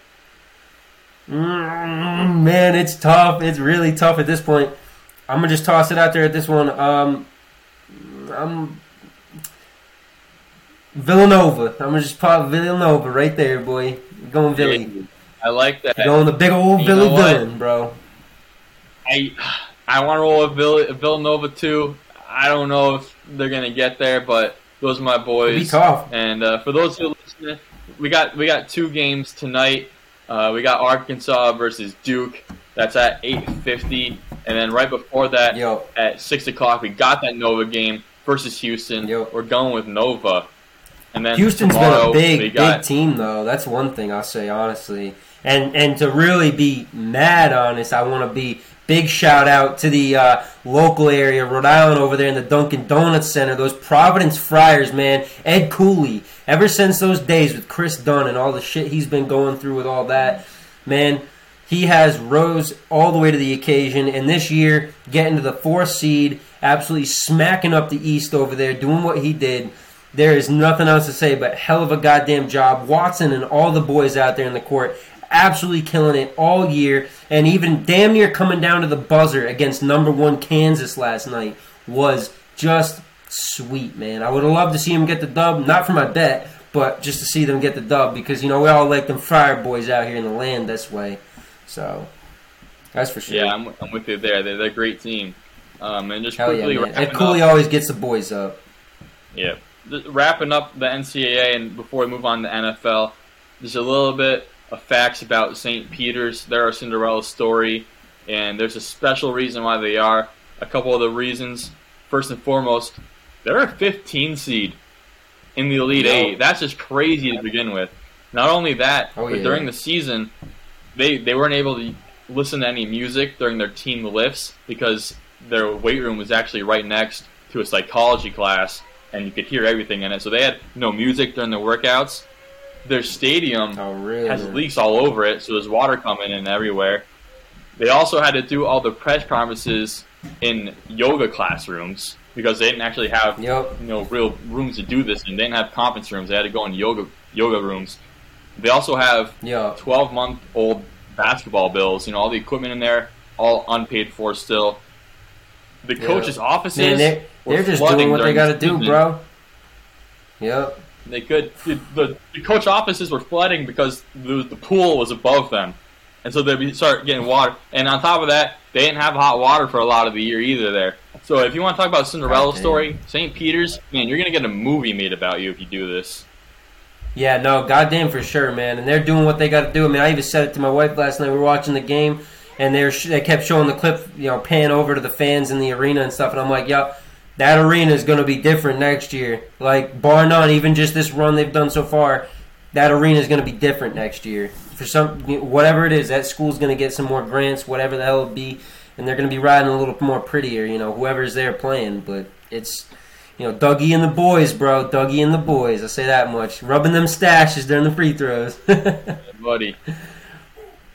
Mm, man, it's tough. It's really tough at this point. I'm gonna just toss it out there at this one. Um, I'm Villanova. I'm gonna just pop Villanova right there, boy. You're going Villy.
I like that.
You're going the big old
You
Villy villain, bro.
I I want to roll with Vill- Villanova too. I don't know if they're gonna get there, but those are my boys.
tough.
And uh, for those who are listening, we got we got two games tonight. Uh, we got Arkansas versus Duke. That's at eight fifty, and then right before that,
Yo,
at six o'clock, we got that Nova game versus Houston.
Yo.
We're going with Nova. And then
Houston's
tomorrow,
been a big,
got,
big team, though. That's one thing I'll say honestly. And and to really be mad honest, I want to be big shout out to the uh, local area, Rhode Island, over there in the Dunkin' Donuts Center. Those Providence Friars, man. Ed Cooley. Ever since those days with Kris Dunn and all the shit he's been going through with all that, man. He has rose all the way to the occasion, and this year getting to the fourth seed, absolutely smacking up the East over there, doing what he did. There is nothing else to say but hell of a goddamn job. Watson and all the boys out there in the court absolutely killing it all year, and even damn near coming down to the buzzer against number one Kansas last night was just sweet, man. I would have loved to see him get the dub, not for my bet, but just to see them get the dub because you know we all like them fire boys out here in the land this way. So that's for sure.
Yeah, I'm, I'm with you there. They're, they're a great team. Um, and just
Hell yeah,
quickly.
Ed Cooley
up,
always gets the boys up.
yeah, Just wrapping up the NCAA, and before we move on to NFL, there's a little bit of facts about St. Peter's. They're a Cinderella story, and there's a special reason why they are. A couple of the reasons. First and foremost, they're a 15 seed in the Elite
Yo.
Eight. That's just crazy to begin with. Not only that,
Oh,
but
yeah.
during the season, they they weren't able to listen to any music during their team lifts because their weight room was actually right next to a psychology class, and you could hear everything in it. So they had no music during the workouts. Their stadium
Oh really?
has leaks all over it, so there's water coming in everywhere. They also had to do all the press conferences in yoga classrooms because they didn't actually have
Yep.
you know real rooms to do this, and they didn't have conference rooms. They had to go in yoga yoga rooms. They also have
Yep.
12 month old basketball bills. You know all the equipment in there, all unpaid for still. The coaches' offices
Man, they're, just doing what they got to do, bro. Yep.
They could. The, the, coach offices were flooding because the, the pool was above them, and so they'd be start getting water. And on top of that, they didn't have hot water for a lot of the year either. There. So if you want to talk about Cinderella
Goddamn.
story, St. Peter's, man, you're gonna get a movie made about you if you do this.
Yeah, no, goddamn for sure, man. And they're doing what they got to do. I mean, I even said it to my wife last night. We were watching the game, and they were sh- they kept showing the clip, you know, pan over to the fans in the arena and stuff. And I'm like, yeah, that arena is going to be different next year. Like, bar none, even just this run they've done so far, that arena is going to be different next year. For some, whatever it is, that school's going to get some more grants, whatever the hell it be, and they're going to be riding a little more prettier. You know, whoever's there playing, but it's. You know, Dougie and the boys, bro. Dougie and the boys. I say that much. Rubbing them stashes during the free throws. <laughs>
buddy.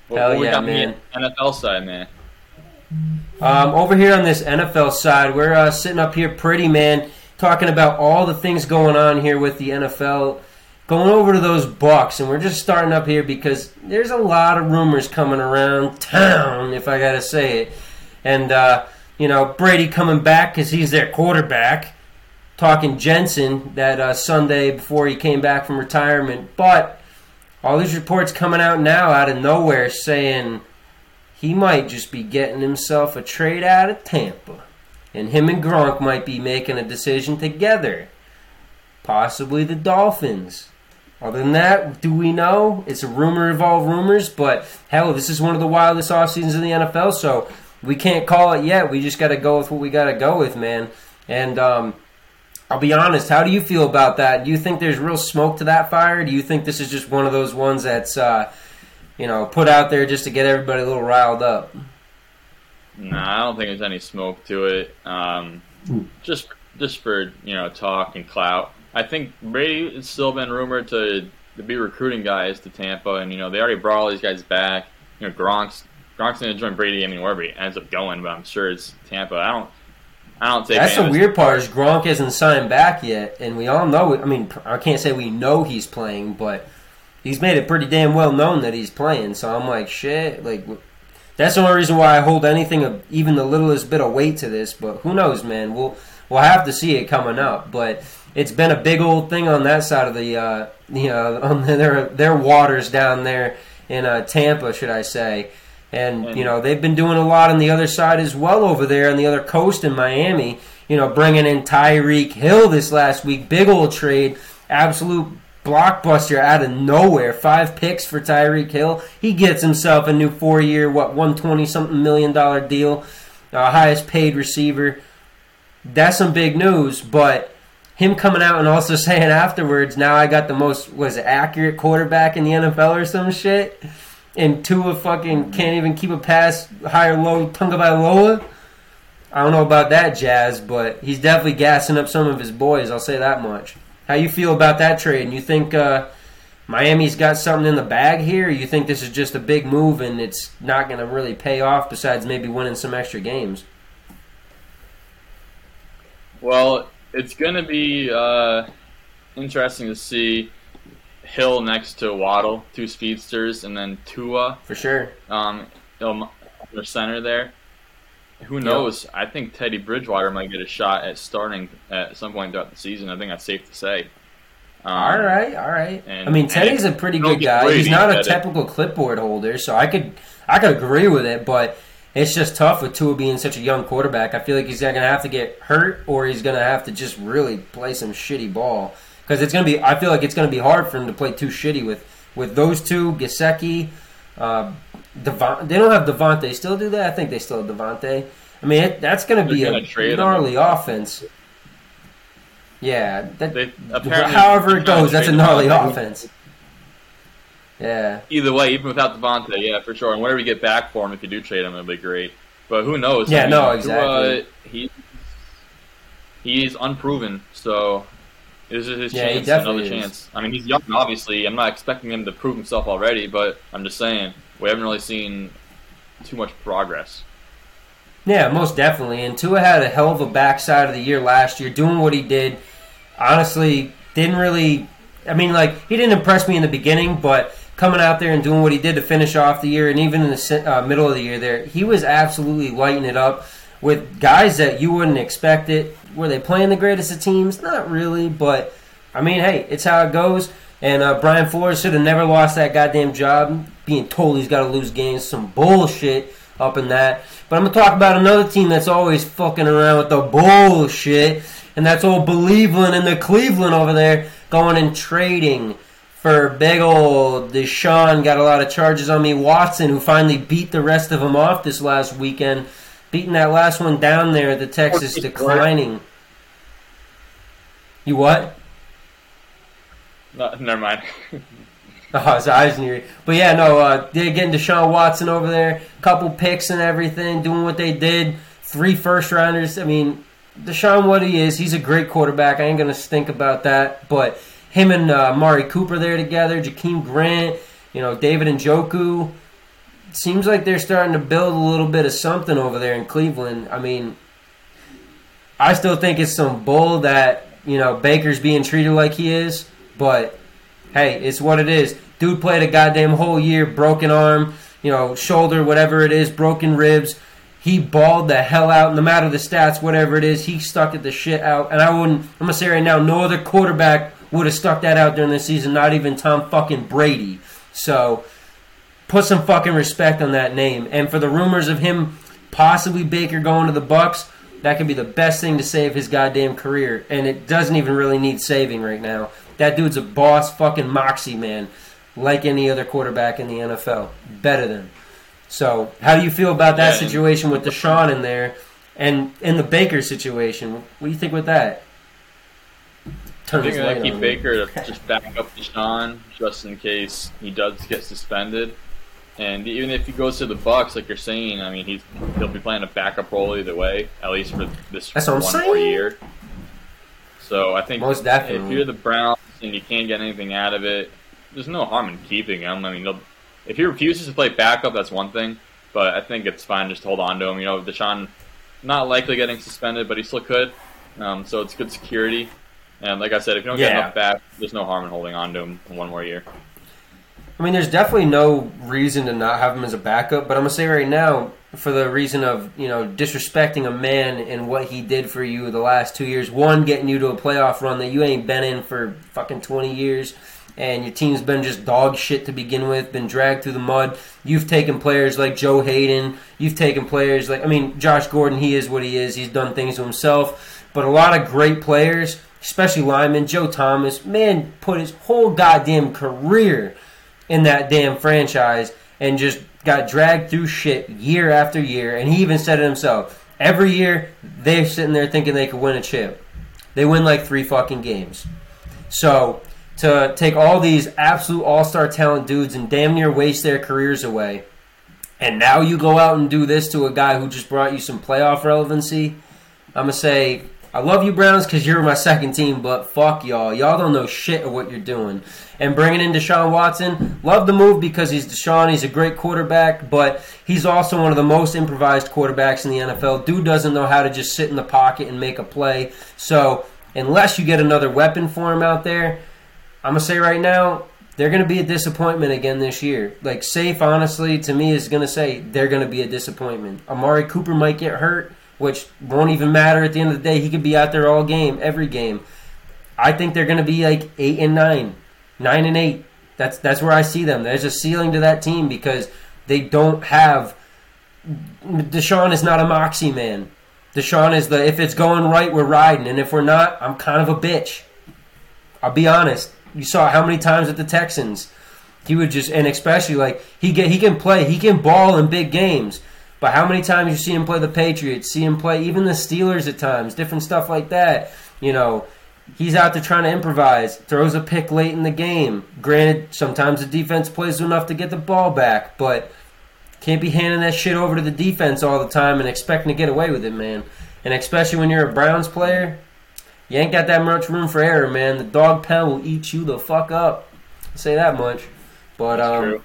Hell yeah,
got on the
man.
NFL side, man.
Um, over here on this NFL side, we're uh, sitting up here pretty, man, talking about all the things going on here with the NFL. Going over to those Bucks, and we're just starting up here because there's a lot of rumors coming around town, if I gotta say it. And uh, you know, Brady coming back because he's their quarterback. Talking Jensen that uh, Sunday before he came back from retirement, but all these reports coming out now out of nowhere saying he might just be getting himself a trade out of Tampa. And him and Gronk might be making a decision together. Possibly the Dolphins. Other than that, do we know? It's a rumor of all rumors, but hell, this is one of the wildest off seasons in the NFL, so we can't call it yet. We just got to go with what we got to go with, man. And um, I'll be honest, how do you feel about that? Do you think there's real smoke to that fire? Do you think this is just one of those ones that's, uh, you know, put out there just to get everybody a little riled up?
Nah, I don't think there's any smoke to it. Um, just just for you know talk and clout. I think Brady has still been rumored to to be recruiting guys to Tampa, and you know they already brought all these guys back. You know Gronk's Gronk's going to join Brady. I mean wherever he ends up going, but I'm sure it's Tampa. I don't. I don't take.
That's the weird part is Gronk hasn't signed back yet, and we all know. I mean, I can't say we know he's playing, but he's made it pretty damn well known that he's playing. So I'm like, shit, like that's the only reason why I hold anything of even the littlest bit of weight to this. But who knows, man? We'll we'll have to see it coming up. But it's been a big old thing on that side of the uh, you know <laughs> on their their waters down there in uh, Tampa, should I say? And you know they've been doing a lot on the other side as well over there on the other coast in Miami. You know, bringing in Tyreek Hill this last week, big old trade, absolute blockbuster out of nowhere. Five picks for Tyreek Hill. He gets himself a new four-year, what, one twenty something million dollar deal, uh, highest paid receiver. That's some big news, but him coming out and also <laughs> saying afterwards, now I got the most was accurate quarterback in the NFL or some shit, and Tua fucking can't even keep a pass high or low Tagovailoa. I don't know about that jazz, but he's definitely gassing up some of his boys. I'll say that much. How you feel about that trade? And you think uh, Miami's got something in the bag here? Or you think this is just a big move and it's not going to really pay off? Besides maybe winning some extra games.
Well, it's going to be uh, interesting to see Hill next to Waddle, two speedsters, and then Tua.
For sure.
Um, the center there. Who knows? Yep. I think Teddy Bridgewater might get a shot at starting at some point throughout the season. I think that's safe to say.
Um, all right, all right. And, I mean, Teddy's a pretty good guy. He's not a typical clipboard holder, so I could I could agree with it, but it's just tough with Tua being such a young quarterback. I feel like he's going to have to get hurt, or he's going to have to just really play some shitty ball because it's going to be. I feel like it's going to be hard for him to play too shitty with with those two, Gesicki, uh, Devon, they don't have Davante. Still do that? I think they still have Devonte. I mean, it, that's going to be a gnarly offense. Yeah, that, they, however it goes, that's a gnarly offense. Yeah.
Either way, even without Devonte, yeah, for sure. And whatever you get back for him, if you do trade him, it'll be great. But who knows?
Yeah, I mean, no, exactly.
He he's unproven, so this is his yeah, chance, another is. chance. I mean, he's young, obviously. I'm not expecting him to prove himself already, but I'm just saying we haven't really seen too much progress.
Yeah, most definitely. And Tua had a hell of a backside of the year last year, doing what he did. Honestly, didn't really. I mean, like he didn't impress me in the beginning, but coming out there and doing what he did to finish off the year, and even in the uh, middle of the year, there he was absolutely lighting it up with guys that you wouldn't expect it. Were they playing the greatest of teams? Not really, but I mean, hey, it's how it goes. And uh, Brian Flores should have never lost that goddamn job. Being told he's got to lose games, some bullshit up in that. But I'm gonna talk about another team that's always fucking around with the bullshit, and that's old Believeland and the Cleveland over there going and trading for big old Deshaun. Got a lot of charges on me. Watson, who finally beat the rest of them off this last weekend, beating that last one down there. The Texas declining. You what?
No, never mind. <laughs> <laughs>
oh, his eyes near. But yeah, no, uh, they're getting Deshaun Watson over there, couple picks and everything, doing what they did. Three first rounders. I mean, Deshaun, what he is, he's a great quarterback. I ain't gonna stink about that. But him and uh, Mari Cooper there together, Jakeem Grant, you know, David Njoku. Seems like they're starting to build a little bit of something over there in Cleveland. I mean, I still think it's some bull that you know Baker's being treated like he is. But hey, it's what it is. Dude played a goddamn whole year, broken arm, you know, shoulder, whatever it is, broken ribs. He balled the hell out. No matter the stats, whatever it is, he stuck it the shit out. And I wouldn't. I'm gonna say right now, no other quarterback would have stuck that out during the season. Not even Tom fucking Brady. So put some fucking respect on that name. And for the rumors of him possibly Baker going to the Bucks, that could be the best thing to save his goddamn career. And it doesn't even really need saving right now. That dude's a boss fucking moxie man, like any other quarterback in the NFL. Better than. So, how do you feel about that yeah, situation with Deshaun in there, and in the Baker situation? What do you think with that?
Turn I think they keep Baker to just back up Deshaun just in case he does get suspended. And even if he goes to the Bucks, like you're saying, I mean, he's he'll be playing a backup role either way, at least for this
That's
one
more
year. So I think
most definitely,
if you're the Browns and you can't get anything out of it, there's no harm in keeping him. I mean, if he refuses to play backup, that's one thing. But I think it's fine just to hold on to him. You know, Deshaun not likely getting suspended, but he still could. Um, so it's good security. And like I said, if you don't
yeah.
get enough back, there's no harm in holding on to him one more year.
I mean, there's definitely no reason to not have him as a backup, but I'm gonna say right now, for the reason of you know disrespecting a man and what he did for you the last two years. One, getting you to a playoff run that you ain't been in for fucking 20 years, and your team's been just dog shit to begin with, been dragged through the mud. You've taken players like Joe Haden. You've taken players like I mean Josh Gordon. He is what he is. He's done things to himself, but a lot of great players, especially linemen. Joe Thomas, man, put his whole goddamn career in that damn franchise and just got dragged through shit year after year. And he even said it himself. Every year, they're sitting there thinking they could win a chip. They win like three fucking games. So to take all these absolute all star talent dudes and damn near waste their careers away, and now you go out and do this to a guy who just brought you some playoff relevancy, I'm gonna say I love you Browns because you're my second team, but fuck y'all. Y'all don't know shit of what you're doing. And bringing in Deshaun Watson, love the move because he's Deshaun. He's a great quarterback, but he's also one of the most improvised quarterbacks in the NFL. Dude doesn't know how to just sit in the pocket and make a play. So unless you get another weapon for him out there, I'm gonna say right now they're gonna be a disappointment again this year. Like safe, honestly, to me is gonna say they're gonna be a disappointment. Amari Cooper might get hurt which won't even matter at the end of the day. He could be out there all game, every game. I think they're going to be like eight and nine, nine and eight. That's that's where I see them. There's a ceiling to that team because they don't have. Deshaun is not a moxie man. Deshaun is the if it's going right, we're riding, and if we're not, I'm kind of a bitch. I'll be honest. You saw how many times at the Texans he would just and especially like he get he can play, he can ball in big games. But how many times you see him play the Patriots, see him play even the Steelers at times, different stuff like that. You know, he's out there trying to improvise, throws a pick late in the game. Granted, sometimes the defense plays enough to get the ball back, but can't be handing that shit over to the defense all the time and expecting to get away with it, man. And especially when you're a Browns player, you ain't got that much room for error, man. The dog pound will eat you the fuck up. I'll say that much. But um,
True.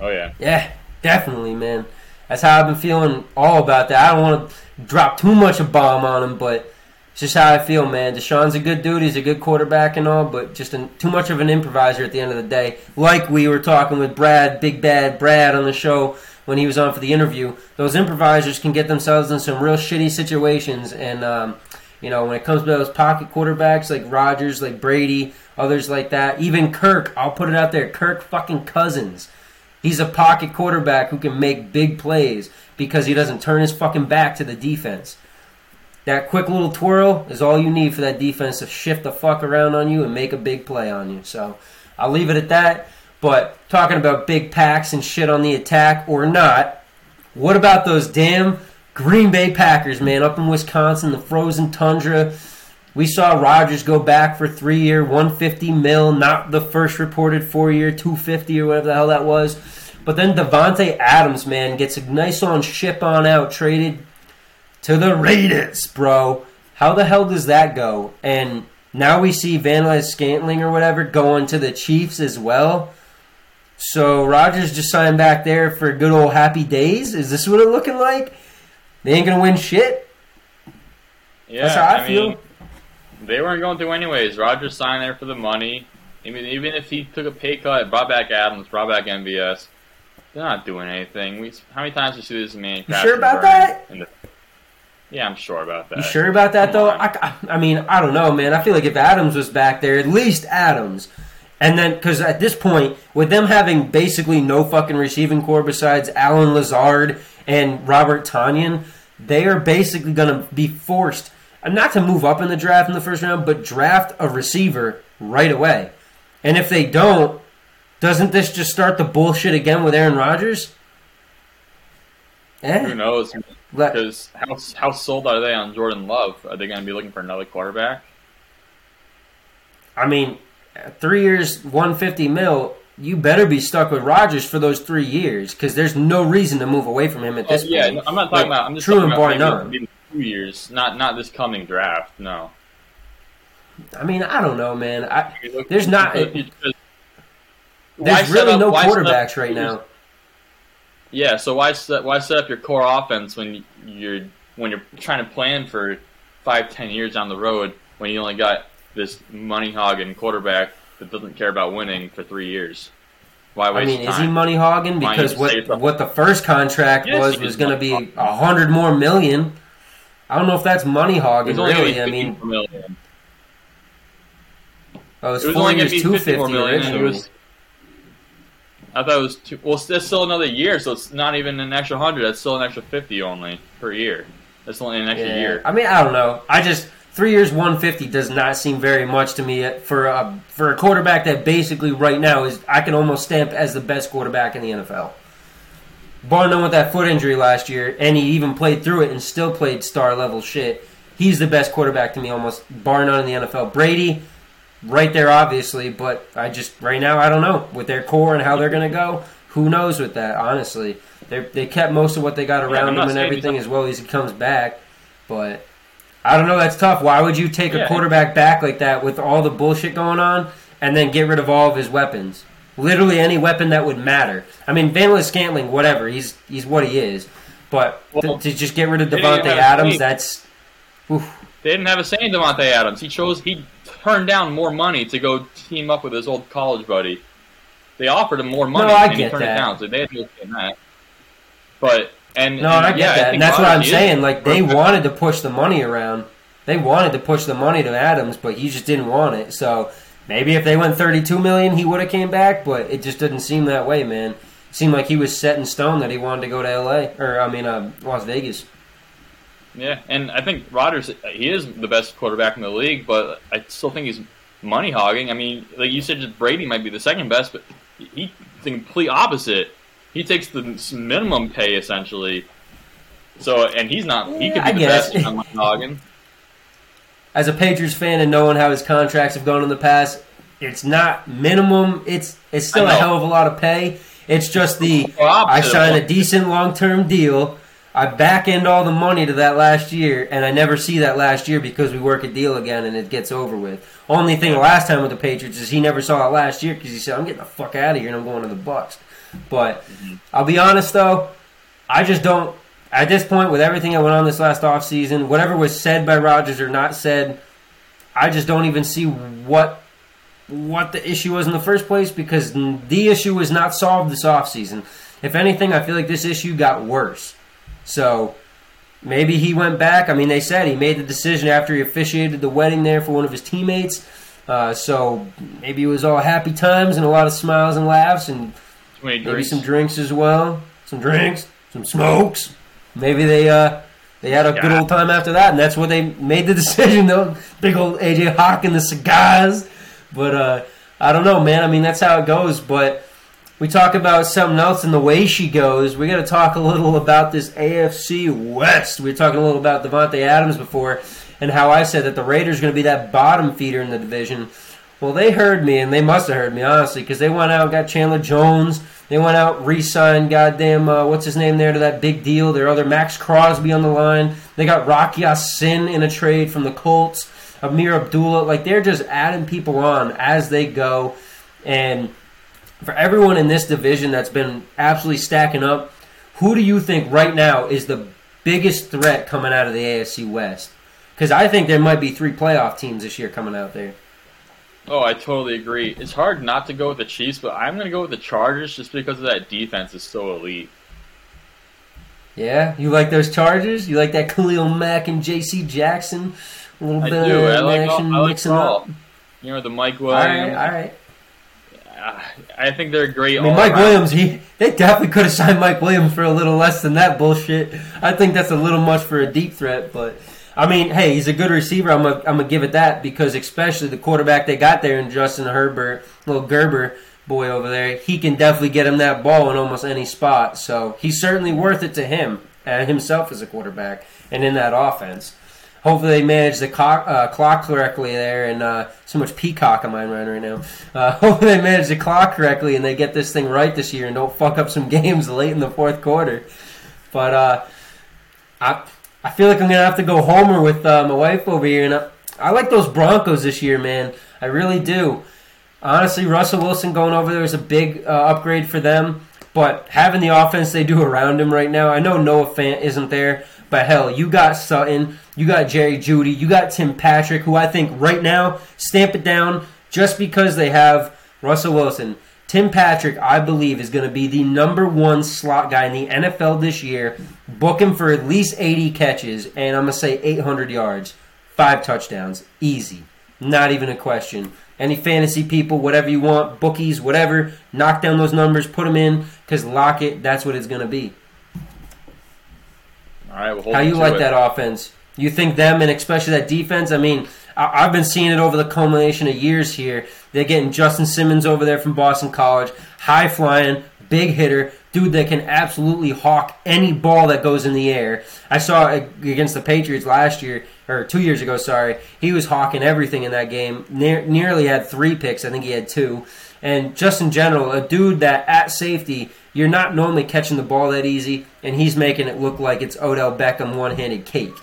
Oh yeah.
Yeah, definitely, man. That's how I've been feeling all about that. I don't want to drop too much a bomb on him, but it's just how I feel, man. Deshaun's a good dude. He's a good quarterback and all, but just an, too much of an improviser at the end of the day. Like we were talking with Brad, Big Bad Brad, on the show when he was on for the interview. Those improvisers can get themselves in some real shitty situations, and um, you know when it comes to those pocket quarterbacks like Rodgers, like Brady, others like that, even Kirk. I'll put it out there, Kirk fucking Cousins. He's a pocket quarterback who can make big plays because he doesn't turn his fucking back to the defense. That quick little twirl is all you need for that defense to shift the fuck around on you and make a big play on you. So I'll leave it at that. But talking about big packs and shit on the attack or not, what about those damn Green Bay Packers, man, up in Wisconsin, the frozen tundra? We saw Rodgers go back for three year, 150 mil, not the first reported four year, 250 or whatever the hell that was. But then Davante Adams, man, gets a nice on ship on out, traded to the Raiders, bro. How the hell does that go? And now we see Van Scantling or whatever going to the Chiefs as well. So Rodgers just signed back there for good old happy days. Is this what it looking like? They ain't gonna win shit.
Yeah,
That's how I,
I
feel.
mean, they weren't going to anyways. Rodgers signed there for the money. I mean, even if he took a pay cut, brought back Adams, brought back MVS, they're not doing anything. We how many times we see this man?
You sure about that?
the- yeah, I'm sure about that.
You sure about that
Come
though? I, I mean, I don't know, man. I feel like if Adams was back there, at least Adams, and then because at this point, with them having basically no fucking receiving corps besides Allen Lazard and Robert Tonyan, they are basically going to be forced not to move up in the draft in the first round, but draft a receiver right away. And if they don't, doesn't this just start the bullshit again with Aaron Rodgers?
Who
Eh,
knows? Because how how sold are they on Jordan Love? Are they going to be looking for another quarterback?
I mean, three years, one fifty mil. You better be stuck with Rodgers for those three years because there's no reason to move away from him at
Oh,
this
yeah,
point.
no, I'm not
Like,
talking about. I'm just
true
talking
and
about
bar none.
Years, not not this coming draft. No.
I mean, I don't know, man. I, There's not- there's really
up-
no quarterbacks right now.
Yeah, so why set why set up your core offense when you're when you're trying to plan for five ten years down the road when you only got this money hogging quarterback that doesn't care about winning for three years? Why
I
waste
mean, is
time?
he money hogging? Because what what the first contract
Yes,
was was going to be a hundred more million. I don't know if that's money hogging, oh,
It was only
really. I mean,
50 million.
oh, it was
It was
four years, two
50
fifty. Originally.
was. I thought it was two. Well, that's still another year, so it's not even an extra hundred. That's still an extra fifty only per year. That's only an extra
Yeah.
year.
I mean, I don't know. I just three years, one fifty does not seem very much to me for a for a quarterback that basically right now is I can almost stamp as the best quarterback in the NFL. Bar none with that foot injury last year, and he even played through it and still played star level shit. He's the best quarterback to me, almost bar none in the NFL. Brady, right there, obviously, but I just right now I don't know with their core and how they're gonna go. Who knows with that? Honestly, they they kept most of what they got around
I'm
him and everything as well as he comes back. But I don't know. That's tough. Why would you take a quarterback back like that with all the bullshit going on and then get rid of all of his weapons? Literally any weapon that would matter. I mean, Van Scantling, whatever. He's he's what he is. But to-
Well,
to, just get rid of
Davante
Adams, that's oof.
They didn't have a say in Davante Adams. He chose he turned down more money to go team up with his old college buddy. They offered him more money,
No, I
and he
get
turned
that.
it down. So they had to look at that. But and
No,
and,
I get
yeah,
that,
think
and that's what I'm saying. Like they wanted to push the money around. They wanted to push the money to Adams, but he just didn't want it. So maybe if they went 32 million, he would have came back. But it just didn't seem that way, man. It seemed like he was set in stone that he wanted to go to L.A. or I mean, uh, Las Vegas.
Yeah, and I think Rodgers he is the best quarterback in the league, but I still think he's money hogging. I mean, like you said, just Brady might be the second best, but he's the complete opposite. He takes the minimum pay essentially. So, and he's not. he could
Yeah,
be the best on money hogging. <laughs>
As a Patriots fan and knowing how his contracts have gone in the past, it's not minimum. It's it's still a hell of a lot of pay. It's just the I sign a decent long term deal. I back end all the money to that last year, and I never see that last year because we work a deal again and it gets over with. Only thing last time with the Patriots is he never saw it last year because he said, "I'm getting the fuck out of here and I'm going to the Bucks." But I'll be honest though, I just don't. At this point, with everything that went on this last offseason, whatever was said by Rodgers or not said, I just don't even see what what the issue was in the first place because the issue was not solved this offseason. If anything, I feel like this issue got worse. So maybe he went back. I mean, they said he made the decision after he officiated the wedding there for one of his teammates. Uh, so maybe it was all happy times and a lot of smiles and laughs and maybe some drinks as well. Some drinks, some smokes. Maybe they uh they had a good old time after that, and that's what they made the <laughs> decision. Though big old AJ Hawk and the cigars, but uh I don't know, man. I mean that's how it goes. But we talk about something else and the way she goes. We got to talk a little about this AFC West. We were talking a little about Davante Adams before, and how I said that the Raiders are going to be that bottom feeder in the division. Well, they heard me, and they must have heard me, honestly, because they went out and got Chandler Jones. They went out, re-signed goddamn, uh, what's his name there to that big deal. Their other Maxx Crosby on the line. They got Rock Ya-Sin in a trade from the Colts. Ameer Abdullah. Like, they're just adding people on as they go. And for everyone in this division that's been absolutely stacking up, who do you think right now is the biggest threat coming out of the AFC West? Because I think there might be three playoff teams this year coming out there.
Oh, I totally agree. It's hard not to go with the Chiefs, but I'm going to go with the Chargers just because of that defense is so elite.
Yeah, you like those Chargers? You like that Khalil Mack and J.C. Jackson? A little
I
bit
do. I
of
like all,
action
I like
mixing
all.
up.
You know the Mike Williams.
all right.
Uh, I think they're great.
I mean,
all
Mike
around.
Williams, he they definitely could have signed Mike Williams for a little less than that bullshit. I think that's a little much for a deep threat, but I mean, hey, he's a good receiver. I'm gonna I'm give it that because especially the quarterback they got there in Justin Herbert, little Gerber boy over there, he can definitely get him that ball in almost any spot. So he's certainly worth it to him and himself as a quarterback and in that offense. Hopefully they manage the clock, uh, clock correctly there, and uh, so much peacock on mine right right now. Uh, <laughs> hopefully they manage the clock correctly and they get this thing right this year and don't fuck up some <laughs> games late in the fourth quarter. But uh, I I feel like I'm gonna have to go homer with uh, my wife over here, and I, I like those Broncos this year, man. I really do. Honestly, Russell Wilson going over there is a big uh, upgrade for them. But having the offense they do around him right now, I know Noah Fant isn't there, but hell, you got Sutton, you got Jerry Jeudy, you got Tim Patrick, who I think right now stamp it down just because they have Russell Wilson. Tim Patrick, I believe, is going to be the number one slot guy in the NFL this year. Book him for at least 80 catches, and I'm going to say 800 yards, five touchdowns. Easy. Not even a question. Any fantasy people, whatever you want, bookies, whatever, knock down those numbers, put them in, because lock it, that's what it's going to be.
All right, well,
How you like
it.
that offense? You think them and especially that defense? I mean, I- I've been seeing it over the culmination of years here. They're getting Justin Simmons over there from Boston College, high flying, big hitter, dude that can absolutely hawk any ball that goes in the air. I saw against the Patriots last year or two years ago. Sorry, he was hawking everything in that game. Ne- nearly had three picks. I think he had two. And just in general, a dude that at safety, you're not normally catching the ball that easy, and he's making it look like it's Odell Beckham one handed cake.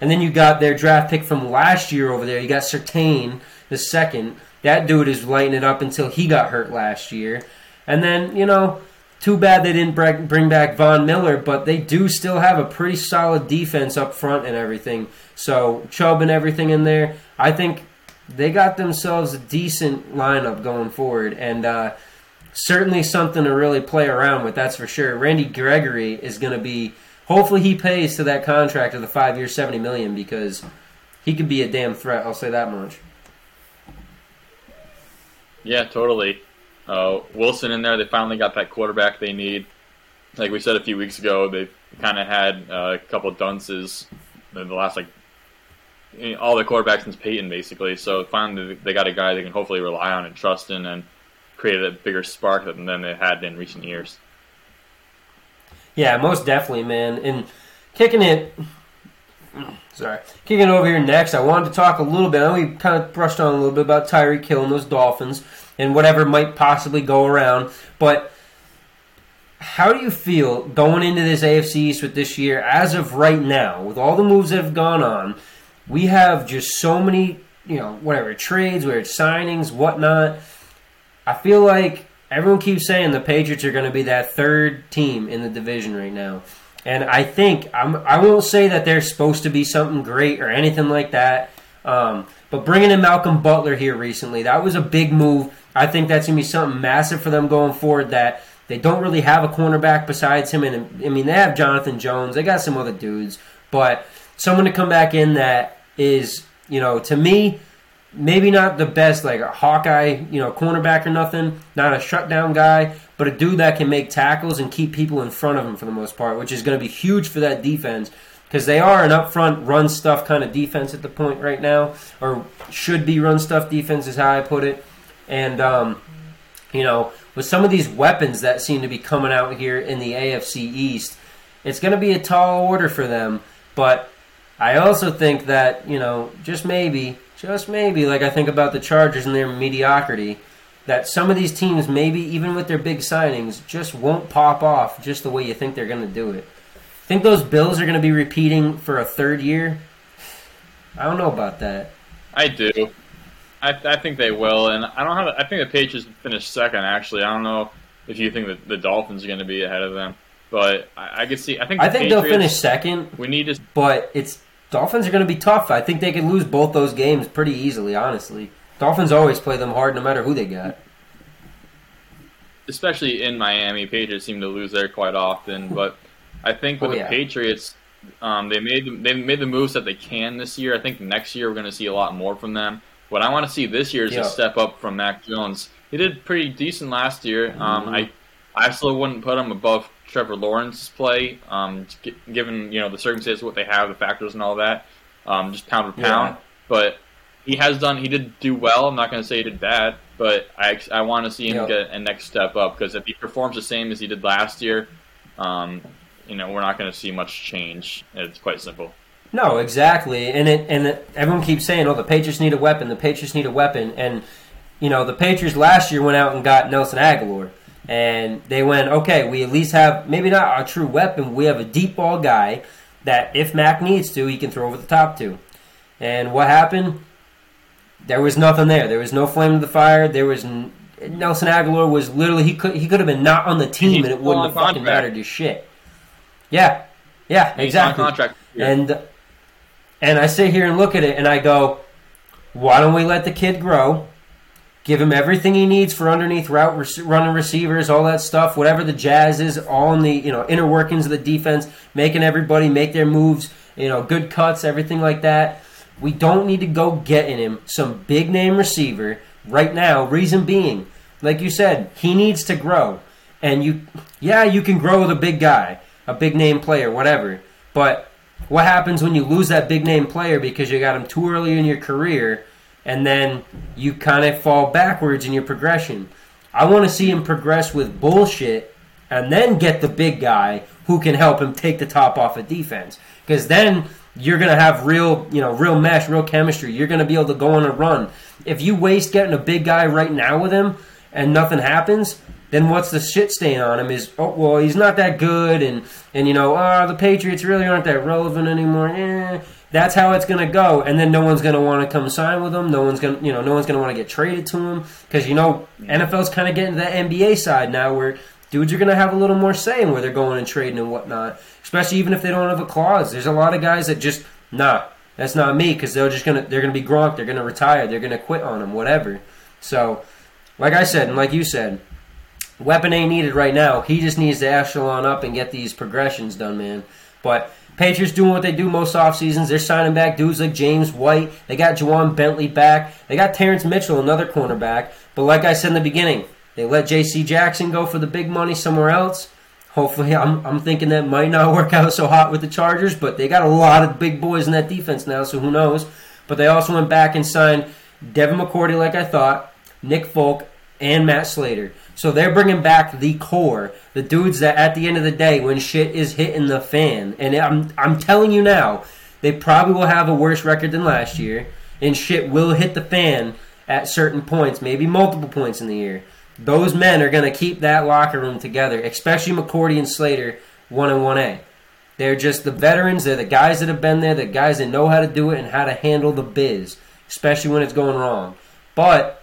And then you got their draft pick from last year over there. You got Surtain, the second. That dude is lighting it up until he got hurt last year. And then, you know, too bad they didn't bring back Von Miller, but they do still have a pretty solid defense up front and everything. So, Chubb and everything in there. I think they got themselves a decent lineup going forward. And, uh, certainly something to really play around with. That's for sure. Randy Gregory is going to be. Hopefully, he pays to that contract of the five years, seventy million, because he could be a damn threat. I'll say that much.
Yeah, totally. Uh, Wilson in there, they finally got that quarterback they need. Like we said a few weeks ago, they've kind of had uh, a couple dunces in the last like know, all the quarterbacks since Peyton basically. So finally they got a guy they can hopefully rely on and trust in, and create a bigger spark than they had in recent years.
Yeah, most definitely, man. And kicking it. Oh. Sorry. Kicking over here next, I wanted to talk a little bit. I know we kind of brushed on a little bit about Tyree killing those Dolphins and whatever might possibly go around. But how do you feel going into this AFC East with this year as of right now, with all the moves that have gone on? We have just so many, you know, whatever trades, whether it's signings, whatnot. I feel like everyone keeps saying the Patriots are going to be that third team in the division right now. And I think I'm, I won't say that they're supposed to be something great or anything like that. Um, but bringing in Malcolm Butler here recently, that was a big move. I think that's going to be something massive for them going forward. That they don't really have a cornerback besides him. And I mean, they have Jonathan Jones. They got some other dudes, but someone to come back in that is, you know, to me, maybe not the best, like a Hawkeye, you know, cornerback or nothing, not a shutdown guy, but a dude that can make tackles and keep people in front of him for the most part, which is going to be huge for that defense because they are an upfront run stuff kind of defense at the point right now, or should be run stuff defense is how I put it. And um, you know, with some of these weapons that seem to be coming out here in the AFC East, it's going to be a tall order for them. But I also think that you know, just maybe, just maybe, like I think about the Chargers and their mediocrity, that some of these teams, maybe even with their big signings, just won't pop off just the way you think they're going to do it. Think those Bills are going to be repeating for a third year? I don't know about that.
I do. I, I think they will, and I don't have. I think the Patriots finished second. Actually, I don't know if you think that the Dolphins are going to be ahead of them, but I, I could see. I think.
I think they'll finish second,
We need to.
but it's Dolphins are going to be tough. I think they could lose both those games pretty easily. Honestly, Dolphins always play them hard, no matter who they got.
especially in Miami, Patriots seem to lose there quite often. But I think with
Oh,
the. Patriots, um, they made the, they made the moves that they can this year. I think next year we're going to see a lot more from them. What I want to see this year is
Yeah.
a step up from Mac Jones. He did pretty decent last year. Um,
Mhm.
I I still wouldn't put him above Trevor Lawrence's play, um, given you know the circumstances, what they have, the factors, and all that. Um, just pound for pound,
Yeah.
but he has done. He did do well. I'm not going to say he did bad, but I I want to see him
Yeah.
get a next step up because if he performs the same as he did last year, um, you know we're not going to see much change. It's quite simple.
No, exactly, and it and it, everyone keeps saying, "Oh, the Patriots need a weapon. The Patriots need a weapon." And you know, the Patriots last year went out and got Nelson Agholor, and they went, "Okay, we at least have maybe not a true weapon. We have a deep ball guy that, if Mac needs to, he can throw over the top to." And what happened? There was nothing there. There was no flame to the fire. There was n- Nelson Agholor was literally he could he could have been not on the team and it wouldn't have fucking mattered to shit. Yeah, yeah, exactly.
on contract.
And and I sit here and look at it and I go, why don't we let the kid grow? Give him everything he needs for underneath route rec- running receivers, all that stuff, whatever the jazz is, all in the you know inner workings of the defense, making everybody make their moves, you know, good cuts, everything like that. We don't need to go getting him some big name receiver right now. Reason being, like you said, he needs to grow. And you, yeah, you can grow with a big guy, a big name player, whatever. But what happens when you lose that big name player because you got him too early in your career and then you kind of fall backwards in your progression? I want to see him progress with bullshit and then get the big guy who can help him take the top off of defense. Because then you're gonna have real, you know, real mesh, real chemistry. You're gonna be able to go on a run. If you waste getting a big guy right now with him and nothing happens, then what's the shit stain on him? Is oh well, he's not that good, and and you know, ah, oh, the Patriots really aren't that relevant anymore. Eh, that's how it's gonna go, and then no one's gonna want to come sign with him. No one's gonna, you know, no one's gonna want to get traded to him because you know, NFL's kind of getting to that NBA side now where dudes are gonna have a little more say in where they're going and trading and whatnot. Especially even if they don't have a clause. There's a lot of guys that just nah, that's not me because they're just gonna they're gonna be Gronk. They're gonna retire. They're gonna quit on him. Whatever. So, like I said, and like you said, weapon ain't needed right now. He just needs to echelon up and get these progressions done, man. But Patriots doing what they do most off seasons. They're signing back dudes like James White. They got Ja'Whaun Bentley back. They got Terrance Mitchell, another cornerback. But like I said in the beginning, they let J.C. Jackson go for the big money somewhere else. Hopefully, I'm, I'm thinking that might not work out so hot with the Chargers, but they got a lot of big boys in that defense now, so who knows. But they also went back and signed Devin McCourty, like I thought, Nick Folk, and Matt Slater. So they're bringing back the core, the dudes that at the end of the day, when shit is hitting the fan, and I'm I'm telling you now, they probably will have a worse record than last year, and shit will hit the fan at certain points, maybe multiple points in the year. Those men are going to keep that locker room together, especially McCourty and Slater, one and one A. They're just the veterans. They're the guys that have been there, the guys that know how to do it and how to handle the biz, especially when it's going wrong. But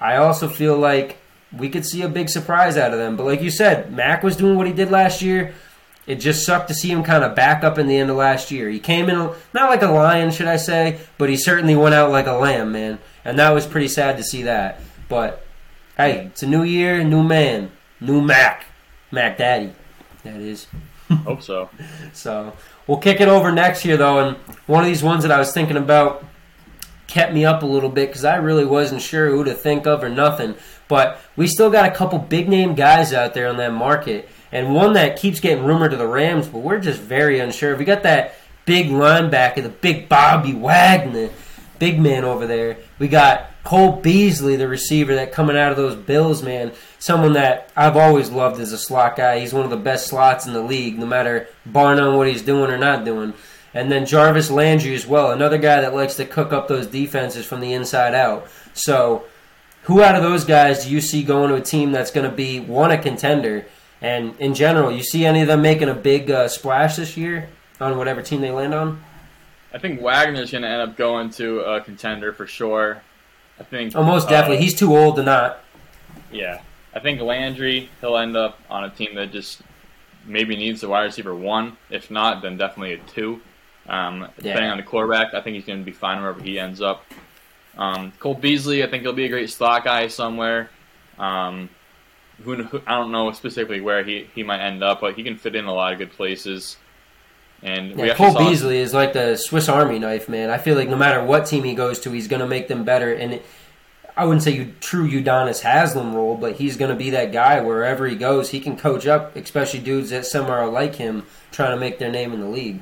I also feel like we could see a big surprise out of them. But like you said, Mac was doing what he did last year. It just sucked to see him kind of back up in the end of last year. He came in not like a lion, should I say, but he certainly went out like a lamb, man. And that was pretty sad to see that. But hey, it's a new year, new man, new Mac, Mac Daddy. That is. <laughs>
Hope so.
so we'll kick it over next year though, and one of these ones that I was thinking about kept me up a little bit because I really wasn't sure who to think of or nothing. But we still got a couple big name guys out there on that market, and one that keeps getting rumored to the Rams, but we're just very unsure. We got that big linebacker, the big Bobby Wagner, big man over there. We got Cole Beasley, the receiver that coming out of those Bills, man. Someone that I've always loved as a slot guy. He's one of the best slots in the league, no matter bar none what he's doing or not doing. And then Jarvis Landry as well, another guy that likes to cook up those defenses from the inside out. So, who out of those guys do you see going to a team that's going to be one a contender? And in general, you see any of them making a big uh, splash this year on whatever team they land on?
I think Wagner's going to end up going to a contender for sure. I think.
Oh, most definitely. Uh, He's too old to not.
Yeah, I think Landry he'll end up on a team that just maybe needs a wide receiver one. If not, then definitely a two. Um, depending on the quarterback, I think he's going to be fine wherever he ends up. Um, Cole Beasley, I think he'll be a great slot guy somewhere. Um, who, who, I don't know specifically where he, he might end up, but he can fit in a lot of good places. And
yeah, Cole Beasley is like the Swiss Army knife, man. I feel like no matter what team he goes to, he's going to make them better. And it, I wouldn't say you true Udonis Haslem role, but he's going to be that guy wherever he goes. He can coach up, especially dudes that somewhere are like him, trying to make their name in the league.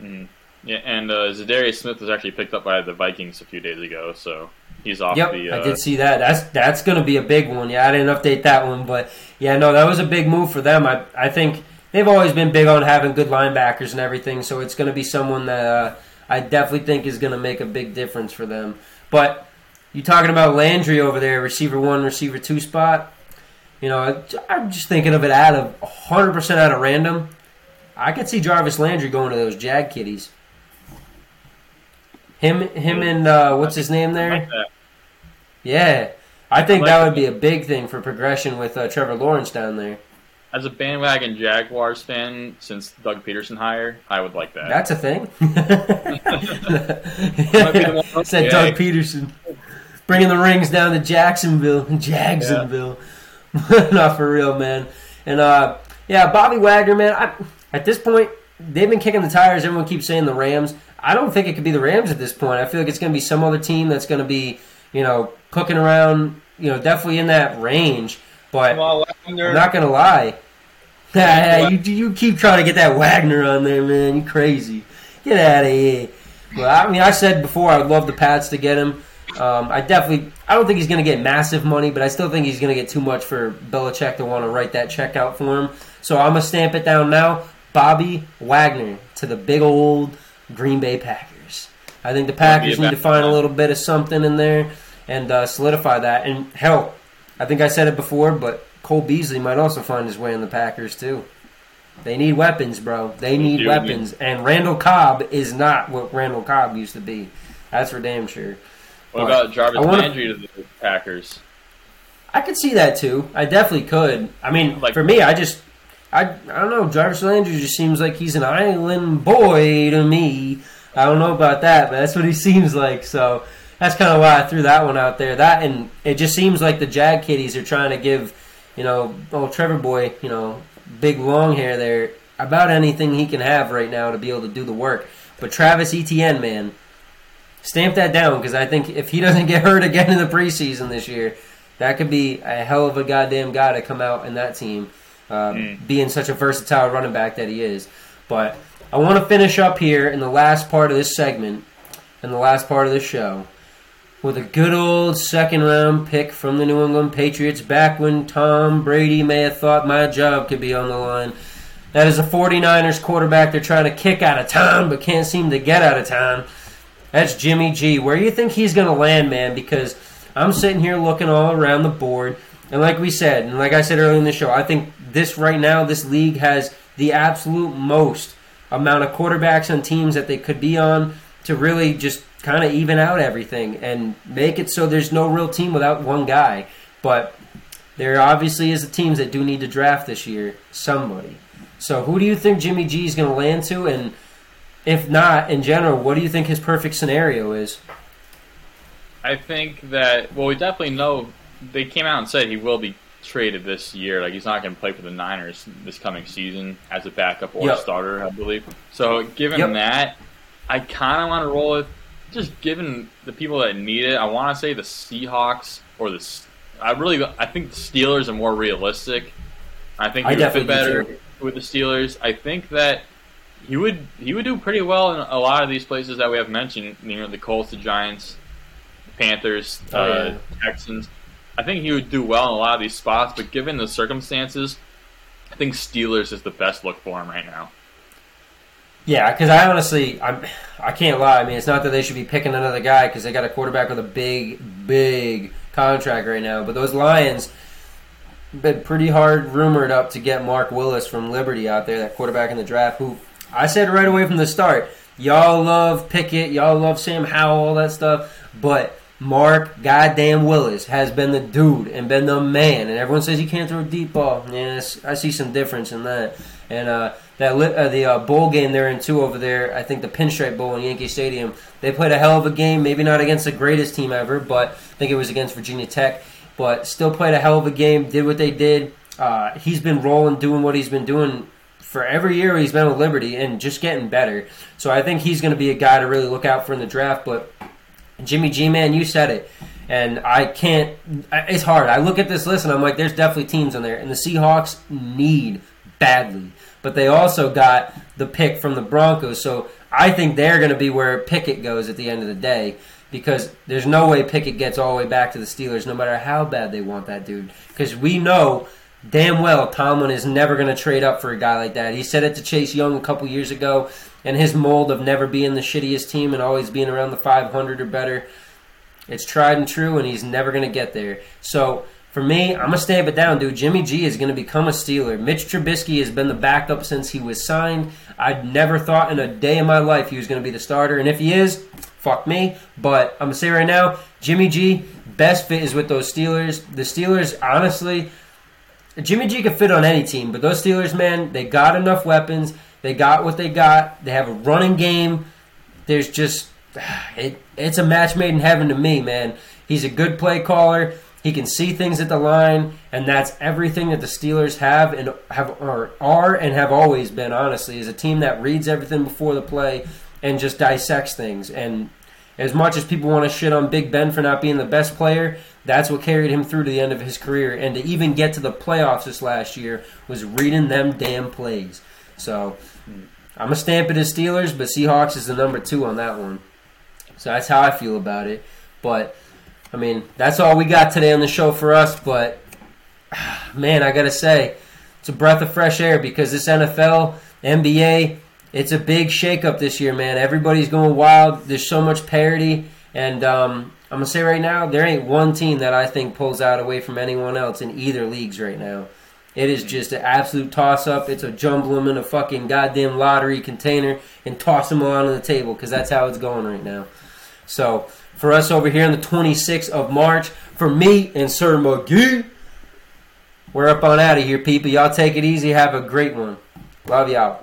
Mm. Yeah, and uh, Za'Darius Smith was actually picked up by the Vikings a few days ago, so he's off
yep,
the. Uh,
I did see that. That's that's going to be a big one. Yeah, I didn't update that one, but yeah, no, that was a big move for them. I I think they've always been big on having good linebackers and everything, so it's going to be someone that uh, I definitely think is going to make a big difference for them. But you talking about Landry over there, receiver one, receiver two spot? You know, I'm just thinking of it out of 100% out of random. I could see Jarvis Landry going to those Jag Kitties. Him, him, and uh, what's his name there? yeah, I think that would be a big thing for progression with uh, Trevor Lawrence down there.
As a bandwagon Jaguars fan, since Doug Pederson hire, I would like that.
That's a thing. <laughs> <laughs> Said Doug Pederson, bringing the rings down to Jacksonville, <laughs> Jacksonville. Not for real, man. And uh, yeah, Bobby Wagner, man. I, at this point, they've been kicking the tires. Everyone keeps saying the Rams. I don't think it could be the Rams at this point. I feel like it's going to be some other team that's going to be, you know, cooking around, you know, definitely in that range. But I'm not going to lie. <laughs> you, you keep trying to get that Wagner on there, man. You crazy. Get out of here. Well, I mean, I said before I would love the Pats to get him. Um, I definitely, I don't think he's going to get massive money, but I still think he's going to get too much for Belichick to want to write that check out for him. So I'm gonna stamp it down now. Bobby Wagner to the big old Green Bay Packers. I think the Packers need to find a little bit of something in there and uh, solidify that. And hell, I think I said it before, but Cole Beasley might also find his way in the Packers too. They need weapons, bro. They need weapons. And Randall Cobb is not what Randall Cobb used to be. That's for damn sure.
What but about Jarvis wanna, Landry to the Packers?
I could see that too. I definitely could. I mean, like, for me, I just I, I don't know. Jarvis Landry just seems like he's an island boy to me. I don't know about that, but that's what he <laughs> seems like. So that's kind of why I threw that one out there. That and it just seems like the Jag Kiddies are trying to give, you know, old Trevor Boy, you know, big long hair there, about anything he can have right now to be able to do the work. But Travis Etienne, man, stamp that down because I think if he <laughs> doesn't get hurt again in the preseason this year, that could be a hell of a goddamn guy to come out in that team um, mm. being such a versatile running back that he is. But I want to finish up here in the last part of this segment, in the last part of the show, with a good old second round pick from the New England Patriots back when Tom Brady may have thought my job could be on the line. That is a 49ers quarterback they're trying to kick out of town but can't seem to get out of town. That's Jimmy G. Where do you think he's going to land, man? Because I'm sitting here looking all around the board. And like we said, and like I said earlier in the show, I think this right now, this league has the absolute most amount of quarterbacks on teams that they could be on to really just kind of even out everything and make it so there's no real team without one guy. But there obviously is the teams that do need to draft this year somebody. So who do you think Jimmy G is going to land to? And if not, in general, what do you think his perfect scenario is?
I think that well, we definitely know they came out and said he will be traded this year. Like he's not going to play for the Niners this coming season as a backup or yep. a starter, I believe. So given yep. that, I kind of want to roll with just given the people that need it. I want to say the Seahawks or the. I really I think the Steelers are more realistic. I think he I would fit better with the Steelers. I think that he would he would do pretty well in a lot of these places that we have mentioned. You know, the Colts, the Giants, Panthers, oh, uh, yeah. Texans. I think he would do well in a lot of these spots, but given the circumstances, I think Steelers is the best look for him right now.
Yeah, because I honestly, I'm, I can't lie. I mean, it's not that they should be picking another guy because they got a quarterback with a big, big contract right now. But those Lions been pretty hard rumored up to get Malik Willis from Liberty out there, that quarterback in the draft. Who I said right away from the start, y'all love Pickett, y'all love Sam Howell, all that stuff, but Malik goddamn Willis has been the dude and been the man. And everyone says he can't throw a deep ball. Yes, I see some difference in that. And uh, that uh, the uh, bowl game they're in too over there, I think the Pinstripe Bowl in Yankee Stadium, they played a hell of a game. Maybe not against the greatest team ever, but I think it was against Virginia Tech. But still played a hell of a game. Did what they did. Uh, he's been rolling, doing what he's been doing for every year he's been with Liberty, and just getting better. So I think he's going to be a guy to really look out for in the draft. But Jimmy G, man, you said it. And I can't, it's hard. I look at this list and I'm like, there's definitely teams in there. And the Seahawks need badly. But they also got the pick from the Broncos. So I think they're going to be where Pickett goes at the end of the day. Because there's no way Pickett gets all the way back to the Steelers, no matter how bad they want that dude. Because we know damn well Tomlin is never going to trade up for a guy like that. He said it to Chase Young a couple years ago and his mold of never being the shittiest team and always being around the 500 or better. It's tried and true, and he's never going to get there. So for me, I'm gonna stamp it down, dude. Jimmy G is gonna become a Steeler. Mitch Trubisky has been the backup since he was signed. I'd never thought in a day of my life he was gonna be the starter, and if he is, fuck me. But I'm gonna say right now, Jimmy G, best fit is with those Steelers. The Steelers, honestly, Jimmy G could fit on any team, but those Steelers, man, they got enough weapons. They got what they got. They have a running game. There's just <sighs> it, it's a match made in heaven to me, man. He's a good play caller. He can see things at the line, and that's everything that the Steelers have and have or are and have always been. Honestly, is a team that reads everything before the play and just dissects things. And as much as people want to shit on Big Ben for not being the best player, that's what carried him through to the end of his career. And to even get to the playoffs this last year was reading them damn plays. So I'm a stamp it as Steelers, but Seahawks is the number two on that one. So that's how I feel about it. But I mean, that's all we got today on the show for us. But <sighs> man, I gotta say, it's a breath of fresh air because this NFL, NBA, it's a big shakeup this year, man. Everybody's going wild. There's so much parity, and um, I'm gonna say right now, there ain't one team that I think pulls out away from anyone else in either leagues right now. It is just an absolute toss up. It's a jumble them in a fucking goddamn lottery container and toss them all on the table because that's how it's going right now. So for us over here on the 26th of March, for me and Sir McGee, we're up on out of here, people. Y'all take it easy. Have a great one. Love y'all.